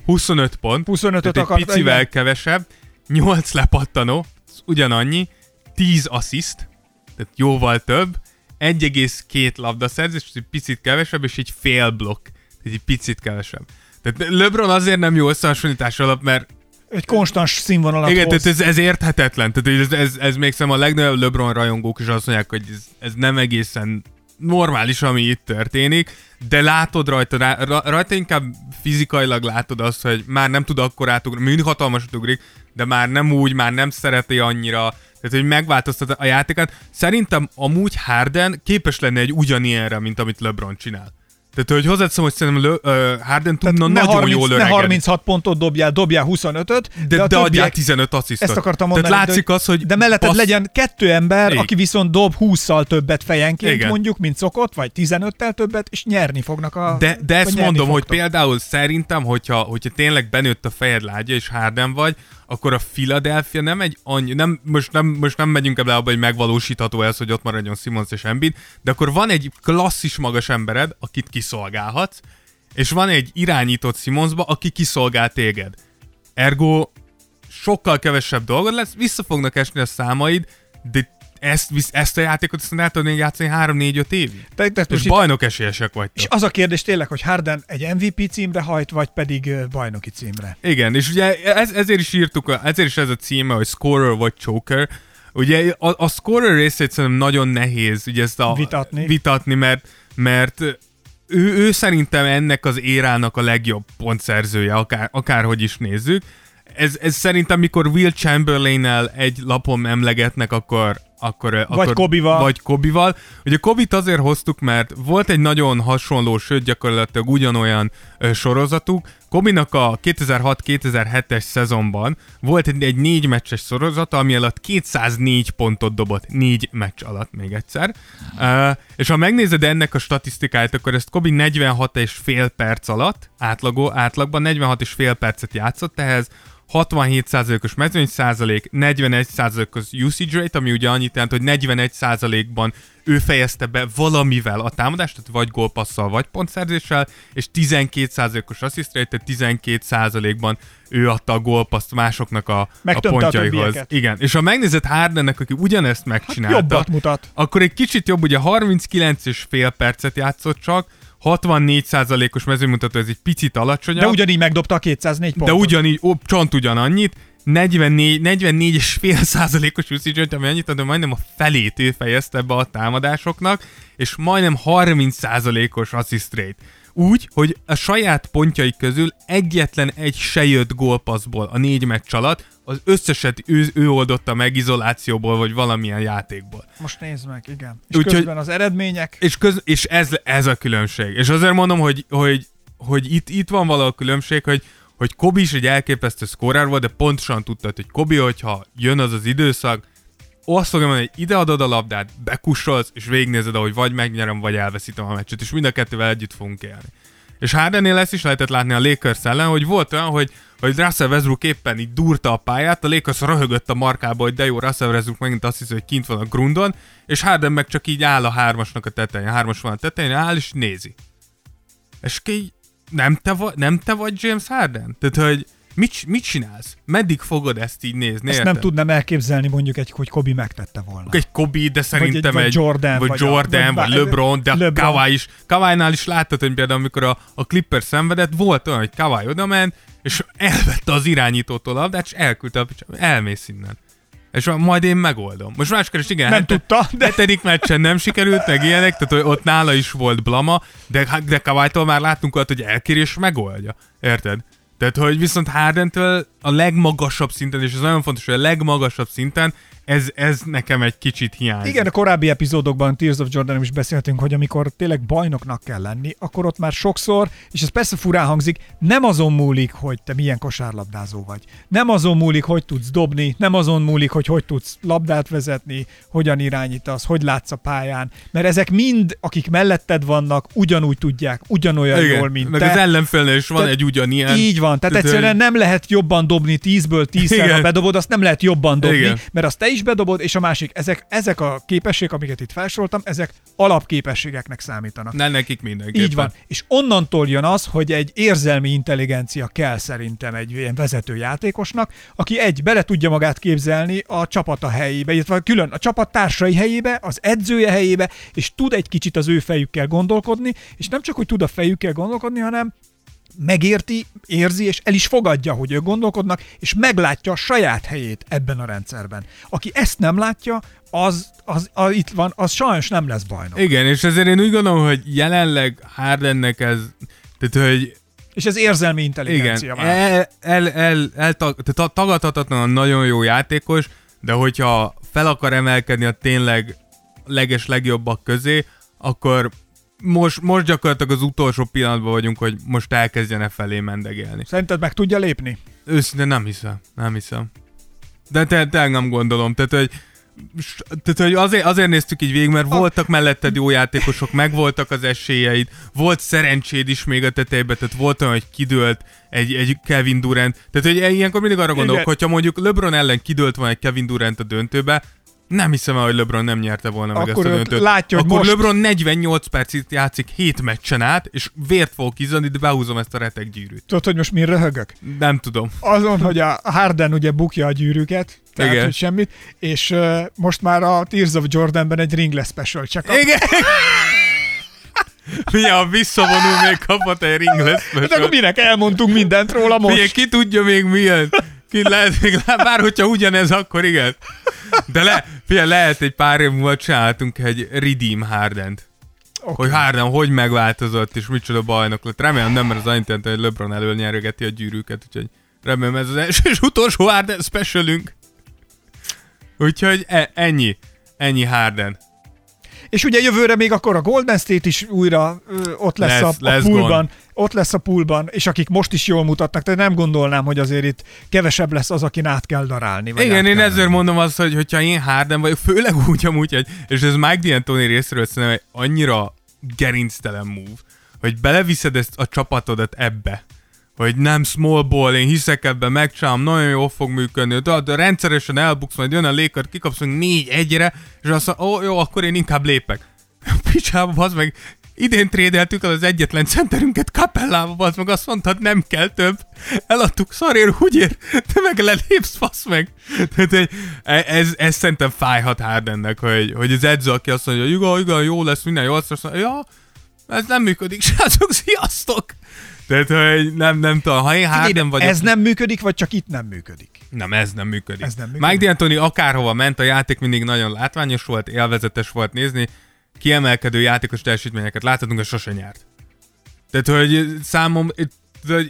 C: 25 pont,
B: 25-öt
C: tehát egy
B: akart,
C: picivel
B: igen.
C: kevesebb, 8 lepattanó, ugyanannyi, 10 assziszt, tehát jóval több, 1,2 labdaszerzés, egy picit kevesebb, és egy fél blokk, egy picit kevesebb. Tehát LeBron azért nem jó összehasonlítás alap, mert
B: Egy konstans színvonalat
C: igen,
B: hoz.
C: tehát ez, ez érthetetlen. Tehát ez, ez, ez még szerintem a legnagyobb LeBron rajongók is azt mondják, hogy ez, ez nem egészen normális, ami itt történik, de látod rajta, rá, ra- rajta inkább fizikailag látod azt, hogy már nem tud akkor átugrani, mindig hatalmasat ugrik, de már nem úgy, már nem szereti annyira, tehát hogy megváltoztat a játékát. Szerintem amúgy Harden képes lenne egy ugyanilyenre, mint amit LeBron csinál. Tehát, hogy hozzáteszem, hogy szerintem Le, uh, Harden tudna
B: ne,
C: nagyon
B: 30,
C: jól
B: ne
C: öregedni.
B: 36 pontot dobjál, dobjál 25-öt,
C: De, de, de adjál
B: többiek-
C: 15 asszisztot.
B: Ezt akartam mondani.
C: Tehát látszik
B: de,
C: az, hogy...
B: De melletted
C: bassz-
B: legyen kettő ember,
C: Igen.
B: aki viszont dob 20-szal többet fejenként
C: Igen.
B: mondjuk, mint szokott, vagy 15-tel többet, és nyerni fognak a...
C: De, de ezt mondom, hogy
B: fogtok.
C: például szerintem, hogyha, hogyha tényleg benőtt a fejed lágya, és Harden vagy, akkor a Philadelphia nem egy annyi, nem, most, nem, most nem megyünk ebbe abba, hogy megvalósítható ez, hogy ott maradjon Simmons és Embiid, de akkor van egy klasszis magas embered, akit kiszolgálhatsz, és van egy irányított Simmonsba, aki kiszolgál téged. Ergo sokkal kevesebb dolgod lesz, vissza fognak esni a számaid, de ezt, ezt a játékot aztán el tudod még játszani 3-4-5 évig.
B: Te, te,
C: És bajnok esélyesek vagytok.
B: és az a kérdés tényleg, hogy Harden egy MVP címre hajt, vagy pedig bajnoki címre.
C: Igen, és ugye ez, ezért is írtuk, ezért is ez a címe, hogy scorer vagy choker. Ugye a, a scorer részét szerintem nagyon nehéz ugye ezt a,
B: Vitatni.
C: vitatni mert, mert ő, ő szerintem ennek az érának a legjobb pontszerzője, akár, akárhogy is nézzük. Ez, ez szerintem, mikor Will chamberlain egy lapon emlegetnek, akkor, akkor, akkor
B: Kobival.
C: Vagy Kobival. Ugye Kobit azért hoztuk, mert volt egy nagyon hasonló, sőt gyakorlatilag ugyanolyan ö, sorozatuk. Kobinak a 2006-2007-es szezonban volt egy, egy négy meccses sorozata, ami alatt 204 pontot dobott négy meccs alatt még egyszer. Uh, és ha megnézed ennek a statisztikáját, akkor ezt Kobi 46 és fél perc alatt, átlagó, átlagban 46 és fél percet játszott ehhez, 67%-os mezőny százalék, 41%-os usage rate, ami ugye annyit jelent, hogy 41%-ban ő fejezte be valamivel a támadást, tehát vagy gólpasszal, vagy pontszerzéssel, és 12%-os assist rate, tehát 12%-ban ő adta a gólpaszt másoknak a, a
B: Megtömte a
C: pontjaihoz.
B: többieket.
C: Igen, és ha megnézed Hardennek, aki ugyanezt megcsinálta,
B: Jobbat mutat.
C: akkor egy kicsit jobb, ugye 39 és fél percet játszott csak, 64%-os mezőmutató, ez egy picit alacsonyabb.
B: De ugyanígy megdobta a 204 pontot.
C: De ugyanígy, ó, csont ugyanannyit, 44, 44 és fél százalékos usage ami annyit, ad, de majdnem a felét ő fejezte be a támadásoknak, és majdnem 30 százalékos assist rate. Úgy, hogy a saját pontjai közül egyetlen egy se jött gólpasszból a négy meccs alatt, az összeset ő, ő oldotta meg izolációból, vagy valamilyen játékból.
B: Most nézd meg, igen. És
C: Úgyhogy-
B: közben az eredmények...
C: És, köz, és ez, ez a különbség. És azért mondom, hogy, hogy, hogy itt, itt van valahol különbség, hogy, hogy Kobi is egy elképesztő szkórár volt, de pontosan tudtad, hogy Kobi, hogyha jön az az időszak, mondani, hogy ide adod a labdát, bekussolsz, és végignézed, ahogy vagy megnyerem, vagy elveszítem a meccset, és mind a kettővel együtt fogunk élni. És Hardennél ezt is lehetett látni a Lakers ellen, hogy volt olyan, hogy, hogy Russell Westbrook éppen így durta a pályát, a Lakers röhögött a markába, hogy de jó, Russell Westbrook megint azt hiszi, hogy kint van a grundon, és Harden meg csak így áll a hármasnak a tetején, a hármas van a tetején, áll és nézi. És ki nem te, vagy, nem te vagy James Harden? Tehát, hogy mit, mit csinálsz? Meddig fogod ezt így nézni?
B: Ezt
C: érted?
B: nem tudnám elképzelni mondjuk egy, hogy Kobi megtette volna.
C: Egy Kobe, de szerintem
B: vagy
C: egy,
B: Jordan,
C: vagy,
B: vagy
C: Jordan,
B: vagy
C: vagy, LeBron, de
B: LeBron.
C: Kawhi is. Kawhi-nál is láttad, hogy például amikor a, a Clippers szenvedett, volt olyan, hogy Kawhi oda ment, és elvette az irányítótól a labdát, és elküldte a picsába, elmész innen. És majd én megoldom. Most máskor is igen,
B: Nem
C: hete-
B: tudta, de-
C: hetedik meccsen nem sikerült, meg ilyenek, tehát hogy ott nála is volt blama, de, de Kawhi-tól már láttunk olyat, hogy elkéri és megoldja. Érted? Tehát, hogy viszont Hardentől a legmagasabb szinten, és ez nagyon fontos, hogy a legmagasabb szinten ez, ez nekem egy kicsit hiányzik.
B: Igen, a korábbi epizódokban Tears of Jordan is beszéltünk, hogy amikor tényleg bajnoknak kell lenni, akkor ott már sokszor, és ez persze furán hangzik, nem azon múlik, hogy te milyen kosárlabdázó vagy. Nem azon múlik, hogy tudsz dobni, nem azon múlik, hogy hogy tudsz labdát vezetni, hogyan irányítasz, hogy látsz a pályán. Mert ezek mind, akik melletted vannak, ugyanúgy tudják, ugyanolyan
C: Igen,
B: jól, mint
C: meg
B: te.
C: az ellenfélnél is van
B: Tehát
C: egy ugyanilyen.
B: Így van, tehát egyszerűen nem lehet jobban dobni 10-ből 10-szer, ha bedobod, azt nem lehet jobban dobni,
C: Igen.
B: mert azt te is bedobod, és a másik, ezek, ezek a képességek, amiket itt felsoroltam, ezek alapképességeknek számítanak.
C: Ne nekik mindenképpen.
B: Így van. És onnantól jön az, hogy egy érzelmi intelligencia kell szerintem egy ilyen vezető játékosnak, aki egy, bele tudja magát képzelni a csapata helyébe, illetve külön a csapat társai helyébe, az edzője helyébe, és tud egy kicsit az ő fejükkel gondolkodni, és nem csak, hogy tud a fejükkel gondolkodni, hanem megérti, érzi, és el is fogadja, hogy ők gondolkodnak, és meglátja a saját helyét ebben a rendszerben. Aki ezt nem látja, az, az, az itt van, az sajnos nem lesz bajnok.
C: Igen, és ezért én úgy gondolom, hogy jelenleg Hardennek ez, tehát hogy
B: És ez érzelmi
C: igen,
B: intelligencia már.
C: el, el, el, el, tehát tagadhatatlan nagyon jó játékos, de hogyha fel akar emelkedni a tényleg leges legjobbak közé, akkor most, most gyakorlatilag az utolsó pillanatban vagyunk, hogy most elkezdjene felé mendegélni.
B: Szerinted meg tudja lépni?
C: Őszintén nem hiszem, nem hiszem. De te, te nem gondolom, tehát hogy tehát, hogy azért, azért néztük így végig, mert voltak melletted jó játékosok, meg voltak az esélyeid, volt szerencséd is még a tetejében, tehát volt olyan, hogy kidőlt egy, egy Kevin Durant. Tehát, hogy ilyenkor mindig arra gondolok,
B: Igen.
C: hogyha mondjuk LeBron ellen kidőlt volna egy Kevin Durant a döntőbe, nem hiszem el, hogy LeBron nem nyerte volna meg
B: Akkor
C: ezt a döntőt.
B: látja,
C: Akkor
B: most-
C: LeBron 48 percig játszik 7 meccsen át, és vért fog kizani, de behúzom ezt a retek gyűrűt.
B: Tudod, hogy most mi röhögök?
C: Nem tudom.
B: Azon, hogy a Harden ugye bukja a gyűrűket, tehát
C: Igen.
B: hogy semmit, és uh, most már a Tears of Jordanben egy ringless special check
C: Igen. Milyen, ha visszavonul, még kapott egy ringless
B: De akkor minek elmondtunk mindent róla most?
C: Milyen, ki tudja még milyen? Ki lehet még, bár hogyha ugyanez, akkor igen. De le, figyelj, lehet egy pár év múlva csináltunk egy Redeem Hardent.
B: Oké.
C: Hogy Harden hogy megváltozott, és micsoda bajnok lett. Remélem nem, mert az annyit jelenti, hogy LeBron elől nyergeti a gyűrűket, úgyhogy remélem ez az első és utolsó Harden specialünk. Úgyhogy e- ennyi. Ennyi Harden.
B: És ugye jövőre még akkor a Golden State is újra ö, ott lesz,
C: Lesz-
B: a, a
C: lesz
B: poolban,
C: gond.
B: Ott lesz a poolban, és akik most is jól mutatnak, tehát nem gondolnám, hogy azért itt kevesebb lesz az, akin át kell darálni. Vagy
C: Igen, én ezért
B: menni.
C: mondom azt, hogy hogyha én Harden vagyok, főleg úgy amúgy, hogy, és ez Mike D'Antoni részéről szerintem egy annyira gerinctelen move, hogy beleviszed ezt a csapatodat ebbe, hogy nem small ball, én hiszek ebben, megcsinálom, nagyon jól fog működni, de, de rendszeresen elbuksz, majd jön a Lakers, kikapsz meg négy egyre, és azt mondja, ó, jó, akkor én inkább lépek. Picsába, az meg, idén trédeltük el az egyetlen centerünket Capellába, az meg azt mondtad, nem kell több. Eladtuk szarér, úgy ér, te meg lelépsz, fasz meg. Tehát, hogy e- ez, ez szerintem fájhat Hardennek, hogy, hogy az edző, aki azt mondja, hogy igen, igen, jó lesz, minden jó lesz, azt mondja, ja, ez nem működik, srácok, sziasztok! Tehát, hogy nem, nem tudom, ha én Harden vagyok...
B: Ez nem működik, vagy csak itt nem működik?
C: Nem, ez nem működik.
B: Ez nem működik.
C: Mike D'Antoni akárhova ment, a játék mindig nagyon látványos volt, élvezetes volt nézni, kiemelkedő játékos teljesítményeket láthatunk, és sose nyert. Tehát, hogy számom,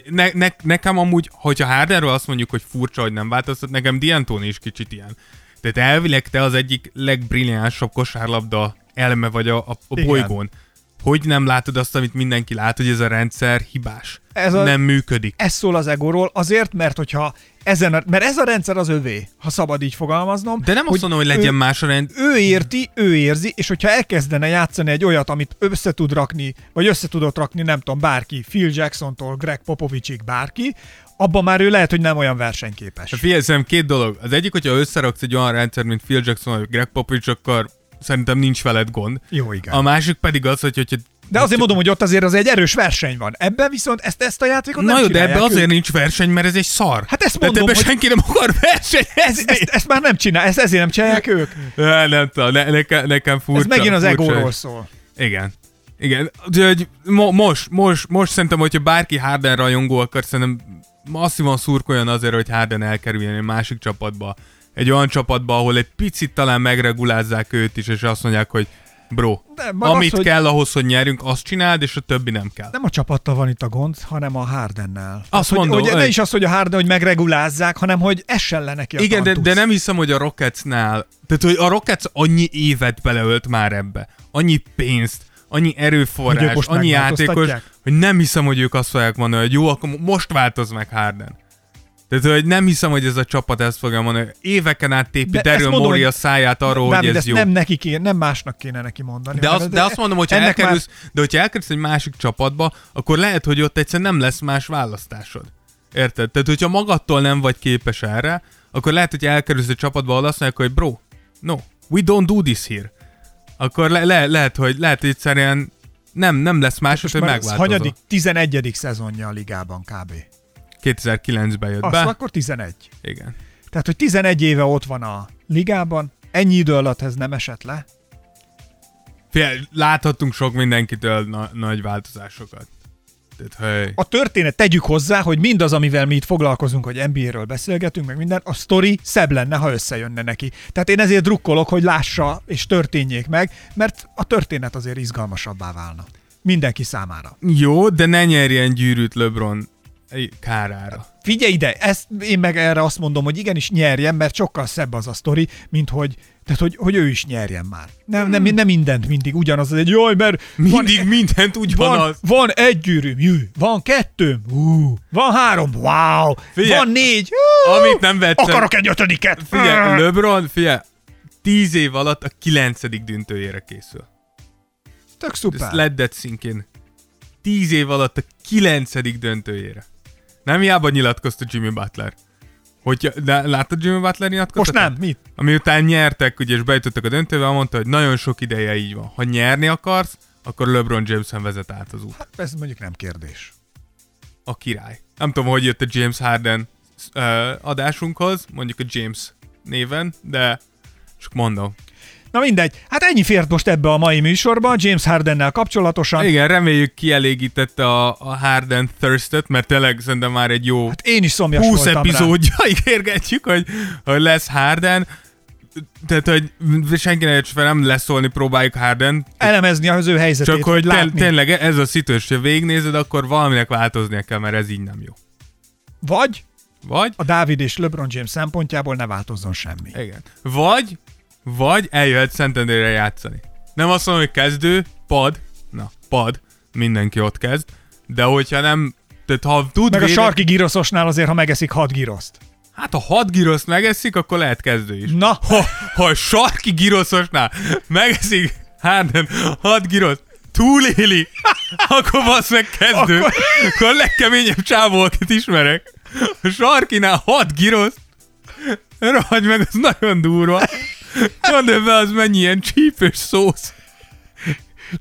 C: ne, ne, nekem amúgy, hogyha Hardenről azt mondjuk, hogy furcsa, hogy nem változtat, nekem D'Antoni is kicsit ilyen. Tehát elvileg te az egyik legbrilliánsabb kosárlabda elme vagy a, a, a bolygón. Hogy nem látod azt, amit mindenki lát, hogy ez a rendszer hibás?
B: Ez a-
C: Nem működik.
B: Ez szól az egóról, azért, mert hogyha ezen a, mert ez a rendszer az övé, ha szabad így fogalmaznom.
C: De nem azt mondom, hogy legyen
B: ő,
C: más a rend,
B: ő érti, ő érzi, és hogyha elkezdene játszani egy olyat, amit össze tud rakni, vagy össze tudott rakni, nem tudom, bárki, Phil Jacksontól Greg Popovicsig bárki, abban már ő lehet, hogy nem olyan versenyképes.
C: Hát Figyelj, két dolog. Az egyik, hogyha összeraksz egy olyan rendszer, mint Phil Jackson vagy Greg Popovich, akkor szerintem nincs veled gond.
B: Jó, igen.
C: A másik pedig az, hogy hogyha
B: De azért mondom, hogy ott azért az egy erős verseny van. Ebben viszont ezt, ezt a játékot nem
C: Na jó, de
B: csinálják
C: ebbe azért nincs verseny, mert ez egy szar.
B: Hát ezt mondom,
C: ebbe
B: hogy-
C: senki nem akar
B: Ez,
C: versenyezni.
B: ezt, ezt, már nem csinál, ezt ezért nem csinálják ők.
C: Ne, nem tudom, ne, nekem, nekem furcsa.
B: Ez megint az
C: furcsa.
B: egóról szól.
C: Igen. Igen. De, hogy mo- most, most, most szerintem, hogyha bárki Harden rajongó akar, szerintem masszívan szurkoljon azért, hogy Harden elkerüljön egy másik csapatba. Egy olyan csapatba, ahol egy picit talán megregulázzák őt is, és azt mondják, hogy bro,
B: De
C: amit
B: az, hogy-
C: kell ahhoz, hogy nyerjünk, azt csináld, és a többi nem kell.
B: Nem a csapattal van itt a gond, hanem a Hardennel.
C: Azt
B: hogy,
C: mondom,
B: hogy ne
C: hogy-
B: is az, hogy a Harden, hogy megregulázzák, hanem hogy essen le neki a
C: Igen, de,
B: tantusz.
C: de nem hiszem, hogy a Rocketsnál, tehát hogy a Rockets annyi évet beleölt már ebbe, annyi pénzt, annyi erőforrás, annyi játékos, hogy nem hiszem, hogy ők azt fogják mondani, hogy jó, akkor most változ meg Harden. Tehát, hogy nem hiszem, hogy ez a csapat ezt fogja mondani. Éveken át tépi Daryl Morey a száját arról, hogy ez jó.
B: nem neki kéne, nem másnak kéne neki mondani.
C: De, az, de azt mondom, hogy elkerülsz, de hogyha elkerülsz egy másik csapatba, akkor lehet, hogy ott egyszerűen nem lesz más választásod. Érted? Tehát, hogyha magadtól nem vagy képes erre, akkor lehet, hogy elkerülsz egy csapatba, ahol azt mondják, hogy bro, no, we don't do this here. Akkor le, le, lehet, hogy lehet, hogy egyszerűen nem, nem lesz más, hogy
B: már ez
C: megváltozol.
B: hanyadik, 11. szezonja a ligában kb.
C: 2009-ben jött
B: Azt
C: be.
B: akkor 11.
C: Igen.
B: Tehát, hogy 11 éve ott van a ligában, ennyi idő alatt ez nem esett le.
C: Figyelj, láthattunk sok mindenkitől na- nagy változásokat. Tehát, hey.
B: A történet tegyük hozzá, hogy mindaz, amivel mi itt foglalkozunk, hogy NBA-ről beszélgetünk, meg minden, a sztori szebb lenne, ha összejönne neki. Tehát én ezért drukkolok, hogy lássa és történjék meg, mert a történet azért izgalmasabbá válna. Mindenki számára.
C: Jó, de ne nyerjen gyűrűt LeBron kárára.
B: Figyelj ide, ezt én meg erre azt mondom, hogy igenis nyerjen, mert sokkal szebb az a sztori, mint hogy, tehát, hogy, hogy ő is nyerjen már. Nem, nem, nem mindent mindig ugyanaz, az egy jaj, mert
C: Mindig
B: van,
C: mindent úgy van,
B: van, egy gyűrűm, jű, van kettőm, ú, van három, wow,
C: Figyelj,
B: van négy, ú,
C: Amit nem vettem.
B: akarok egy ötödiket.
C: Figyelj, LeBron, figyelj, tíz év alatt a kilencedik döntőjére készül.
B: Tök szuper.
C: sink in. Tíz év alatt a kilencedik döntőjére. Nem hiába nyilatkozta Jimmy Butler. Hogyha, de láttad Jimmy Butler nyilatkozott?
B: Most nem, mit?
C: Ami után nyertek, ugye, és bejutottak a döntőbe, mondta, hogy nagyon sok ideje így van. Ha nyerni akarsz, akkor LeBron Jameson vezet át az út.
B: Hát ez mondjuk nem kérdés.
C: A király. Nem tudom, hogy jött a James Harden uh, adásunkhoz, mondjuk a James néven, de csak mondom.
B: Na mindegy, hát ennyi fért most ebbe a mai műsorba, James Hardennel kapcsolatosan.
C: Igen, reméljük kielégítette a, a Harden thirstet, mert tényleg szerintem már egy jó
B: Hát én is szomjas
C: 20
B: voltam rá.
C: epizódja ígérgetjük, hogy, hogy lesz Harden. Tehát, hogy senkinek fel nem leszólni próbáljuk Harden,
B: Elemezni az ő helyzetét,
C: csak hogy
B: látni.
C: tényleg ez a szituáció, hogyha végignézed, akkor valaminek változnia kell, mert ez így nem jó.
B: Vagy
C: Vagy,
B: a Dávid és LeBron James szempontjából ne változzon semmi.
C: igen. Vagy, vagy eljöhet Szentendrére játszani. Nem azt mondom, hogy kezdő, pad, na, pad, mindenki ott kezd, de hogyha nem, tehát ha tud
B: Meg a
C: védeni-
B: sarki giroszosnál azért, ha megeszik hat giroszt.
C: Hát ha hat giroszt megeszik, akkor lehet kezdő is.
B: Na,
C: Ha, ha a sarki giroszosnál megeszik Harden hat giroszt, túléli, akkor basz meg kezdő.
B: Akkor-
C: Akkor, akkor a legkeményebb csávó, akit ismerek. A sarkinál hat giroszt, rohagy meg, az nagyon durva. Gondolj be, az mennyi ilyen csípős szósz.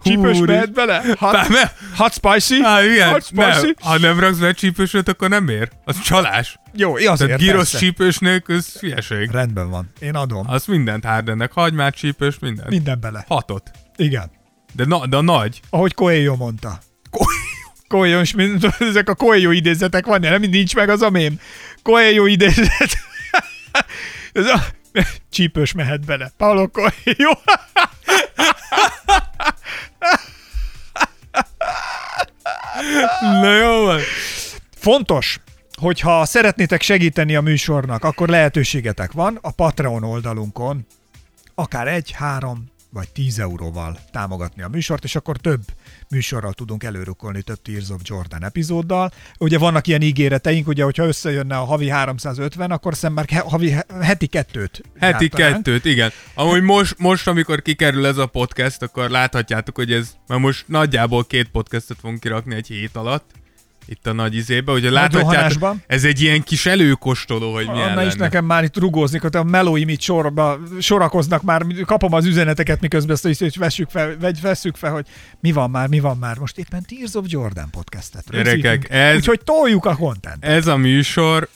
B: csípős mehet bele? Hot,
C: Bár me-
B: hot spicy?
C: Á, igen,
B: Hot
C: nem,
B: spicy?
C: ha nem raksz be csípősöt, akkor nem ér. Az csalás.
B: Jó, azért
C: Tehát
B: persze.
C: csípős nélkül, ez hülyeség.
B: Rendben van. Én adom.
C: Az mindent Hardennek, hagymát, csípős, mindent.
B: Minden bele.
C: Hatot.
B: Igen.
C: De, na, de nagy.
B: Ahogy Coelho mondta. Coelho, és mind, ezek a Coelho idézetek van, nem nincs meg az a mém. Coelho idézet. Ez a csípős mehet bele. Paulo Coelho.
C: Na jó van.
B: Fontos, hogyha szeretnétek segíteni a műsornak, akkor lehetőségetek van a Patreon oldalunkon, akár egy, három vagy 10 euróval támogatni a műsort, és akkor több műsorral tudunk előrukkolni több Tears of Jordan epizóddal. Ugye vannak ilyen ígéreteink, ugye, hogyha összejönne a havi 350, akkor szemben he- havi heti kettőt
C: Heti
B: gyártanánk.
C: kettőt, igen. Amúgy most, most, amikor kikerül ez a podcast, akkor láthatjátok, hogy ez, mert most nagyjából két podcastot fogunk kirakni egy hét alatt, itt a nagy izébe, ugye láthatjátok, ez egy ilyen kis előkostoló, hogy milyen
B: Na is nekem már itt rugózni, hogy a melóim itt sorba, sorakoznak már, kapom az üzeneteket, miközben ezt hogy vessük fel, vagy veszük fel, hogy mi van már, mi van már. Most éppen Tears of Jordan podcastet
C: Gyerekek, ez-
B: Úgyhogy toljuk a content.
C: Ez a műsor,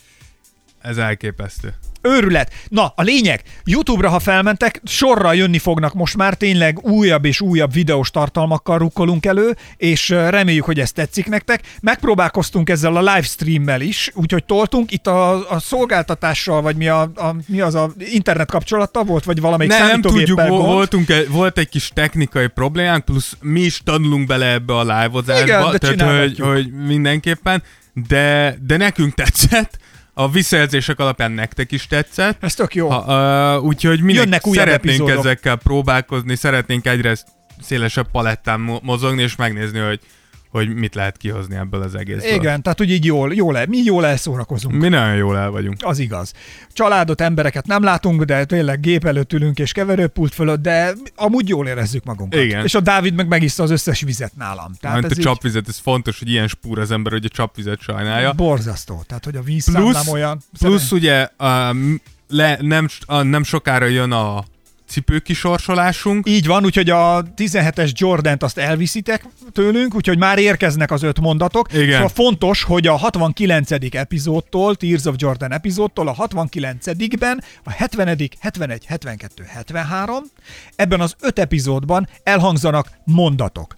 C: ez elképesztő.
B: Őrület. Na, a lényeg, YouTube-ra, ha felmentek, sorra jönni fognak most már tényleg újabb és újabb videós tartalmakkal rukkolunk elő, és reméljük, hogy ez tetszik nektek. Megpróbálkoztunk ezzel a livestreammel is, úgyhogy toltunk. Itt a, a szolgáltatással, vagy mi, a, a, mi az a internet kapcsolata volt, vagy valamelyik
C: Ne, nem tudjuk,
B: gond?
C: vo- voltunk, volt egy kis technikai problémánk, plusz mi is tanulunk bele ebbe a live-ozásba,
B: Igen,
C: tehát hogy, hogy mindenképpen, de, de nekünk tetszett, a visszajelzések alapján nektek is tetszett,
B: Ez tök jó.
C: Ha, uh, úgyhogy mi
B: Jönnek újabb
C: szeretnénk
B: epizódok.
C: ezekkel próbálkozni, szeretnénk egyre szélesebb palettán mo- mozogni, és megnézni, hogy, hogy mit lehet kihozni ebből az egészből.
B: Igen, tehát úgy így jól, jól el, mi jól elszórakozunk.
C: Mi nagyon jól el vagyunk.
B: Az igaz. Családot, embereket nem látunk, de tényleg gép előtt ülünk és keverőpult fölött, de amúgy jól érezzük magunkat.
C: Igen.
B: És a Dávid meg megissza az összes vizet nálam. Tehát
C: Hát
B: ez
C: a
B: így
C: csapvizet, ez fontos, hogy ilyen spúr az ember, hogy a csapvizet sajnálja.
B: borzasztó. Tehát, hogy a vízszám
C: Plusz,
B: olyan.
C: plusz ugye um, le, nem, a, nem sokára jön a cipőkisorsolásunk.
B: Így van, úgyhogy a 17-es Jordant azt elviszitek tőlünk, úgyhogy már érkeznek az öt mondatok.
C: Igen.
B: Szóval fontos, hogy a 69. epizódtól, Tears of Jordan epizódtól a 69-ben, a 70., 71, 72, 73, ebben az öt epizódban elhangzanak mondatok.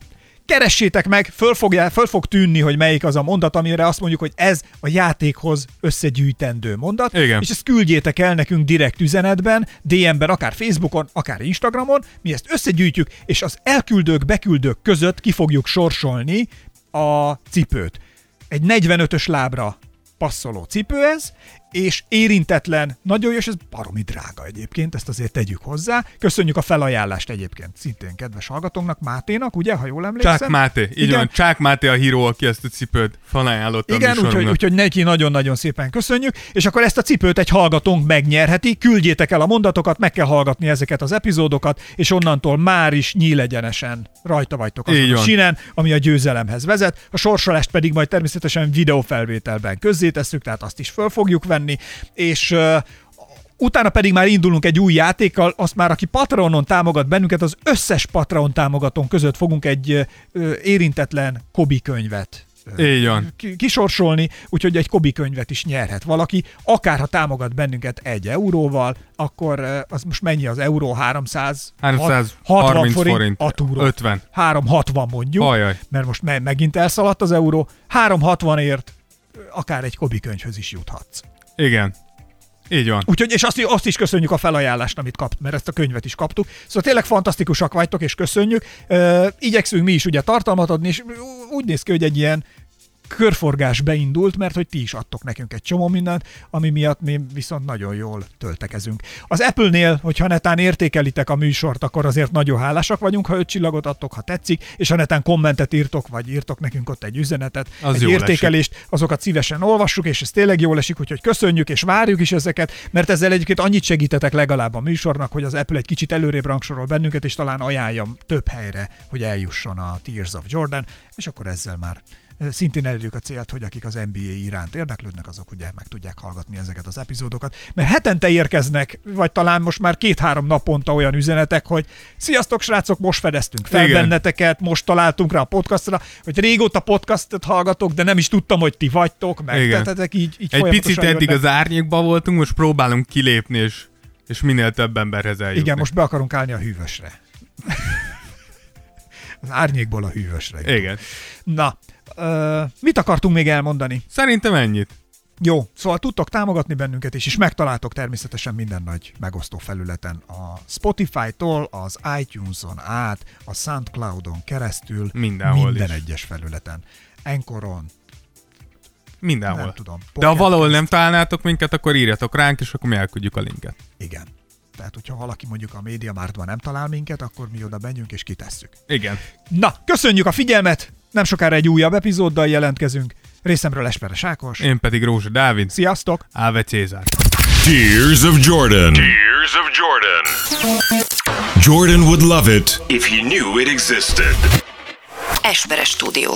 B: Keressétek meg, föl, fogja, föl fog tűnni, hogy melyik az a mondat, amire azt mondjuk, hogy ez a játékhoz összegyűjtendő mondat.
C: Igen.
B: És ezt küldjétek el nekünk direkt üzenetben, DM-ben, akár Facebookon, akár Instagramon, mi ezt összegyűjtjük, és az elküldők, beküldők között ki fogjuk sorsolni a cipőt. Egy 45-ös lábra passzoló cipő ez, és érintetlen, nagyon jó, és ez baromi drága egyébként, ezt azért tegyük hozzá. Köszönjük a felajánlást egyébként szintén kedves hallgatónknak, Máténak, ugye, ha jól emlékszem?
C: Csák Máté, így
B: Igen.
C: van, Csák Máté a híró, aki ezt a cipőt felajánlotta
B: Igen, úgyhogy, úgyhogy neki nagyon-nagyon szépen köszönjük, és akkor ezt a cipőt egy hallgatónk megnyerheti, küldjétek el a mondatokat, meg kell hallgatni ezeket az epizódokat, és onnantól már is nyílegyenesen rajta vagytok azon a
C: van.
B: sinen, ami a győzelemhez vezet. A sorsolást pedig majd természetesen videófelvételben közzétesszük, tehát azt is föl fogjuk venni, és Utána pedig már indulunk egy új játékkal, azt már aki Patreonon támogat bennünket, az összes Patreon támogatónk között fogunk egy ö, érintetlen Kobi könyvet
C: Így van.
B: ki- kisorsolni, úgyhogy egy Kobi könyvet is nyerhet valaki. Akár ha támogat bennünket egy euróval, akkor az most mennyi az euró? 300?
C: 330
B: forint,
C: forint,
B: a túró.
C: 50.
B: 360 mondjuk,
C: Ajaj.
B: mert most me- megint elszaladt az euró. 360ért ö, akár egy Kobi könyvhöz is juthatsz.
C: Igen. Így van.
B: Úgyhogy, és azt, azt is köszönjük a felajánlást, amit kapt, mert ezt a könyvet is kaptuk. Szóval tényleg fantasztikusak vagytok, és köszönjük. Ö, igyekszünk mi is ugye tartalmat adni, és úgy néz ki, hogy egy ilyen körforgás beindult, mert hogy ti is adtok nekünk egy csomó mindent, ami miatt mi viszont nagyon jól töltekezünk. Az Apple-nél, hogyha netán értékelitek a műsort, akkor azért nagyon hálásak vagyunk, ha öt csillagot adtok, ha tetszik, és ha netán kommentet írtok, vagy írtok nekünk ott egy üzenetet,
C: Az
B: egy értékelést, azokat szívesen olvassuk, és ez tényleg jól esik, úgyhogy köszönjük, és várjuk is ezeket, mert ezzel egyébként annyit segítetek legalább a műsornak, hogy az Apple egy kicsit előrébb rangsorol bennünket, és talán ajánljam több helyre, hogy eljusson a Tears of Jordan, és akkor ezzel már szintén elérjük a célt, hogy akik az NBA iránt érdeklődnek, azok ugye meg tudják hallgatni ezeket az epizódokat. Mert hetente érkeznek, vagy talán most már két-három naponta olyan üzenetek, hogy sziasztok srácok, most fedeztünk fel
C: Igen.
B: benneteket, most találtunk rá a podcastra, hogy régóta podcastot hallgatok, de nem is tudtam, hogy ti vagytok, meg
C: Igen.
B: tehát így, így
C: Egy picit eddig
B: jönnek.
C: az árnyékban voltunk, most próbálunk kilépni, és, és minél több emberhez eljutni.
B: Igen, most be akarunk állni a hűvösre. Az árnyékból a hűvösre.
C: Igen.
B: Na, ö, mit akartunk még elmondani?
C: Szerintem ennyit.
B: Jó, szóval tudtok támogatni bennünket is, és megtaláltok természetesen minden nagy megosztó felületen. A Spotify-tól, az iTunes-on át, a Soundcloud-on keresztül,
C: Mindenhol
B: minden
C: is.
B: egyes felületen. Enkoron,
C: Mindenhol.
B: nem tudom.
C: De ha valahol nem találnátok minket, akkor írjatok ránk, és akkor mi elküldjük a linket.
B: Igen. Tehát, hogyha valaki mondjuk a Média Mártban nem talál minket, akkor mi oda menjünk és kitesszük.
C: Igen.
B: Na, köszönjük a figyelmet! Nem sokára egy újabb epizóddal jelentkezünk. Részemről Esperes Ákos.
C: Én pedig Rózsa Dávid,
B: Sziasztok!
C: Áve Cézár.
D: Tears of Jordan. Tears of Jordan. Jordan would love it if he knew it existed.
E: Esperes stúdió.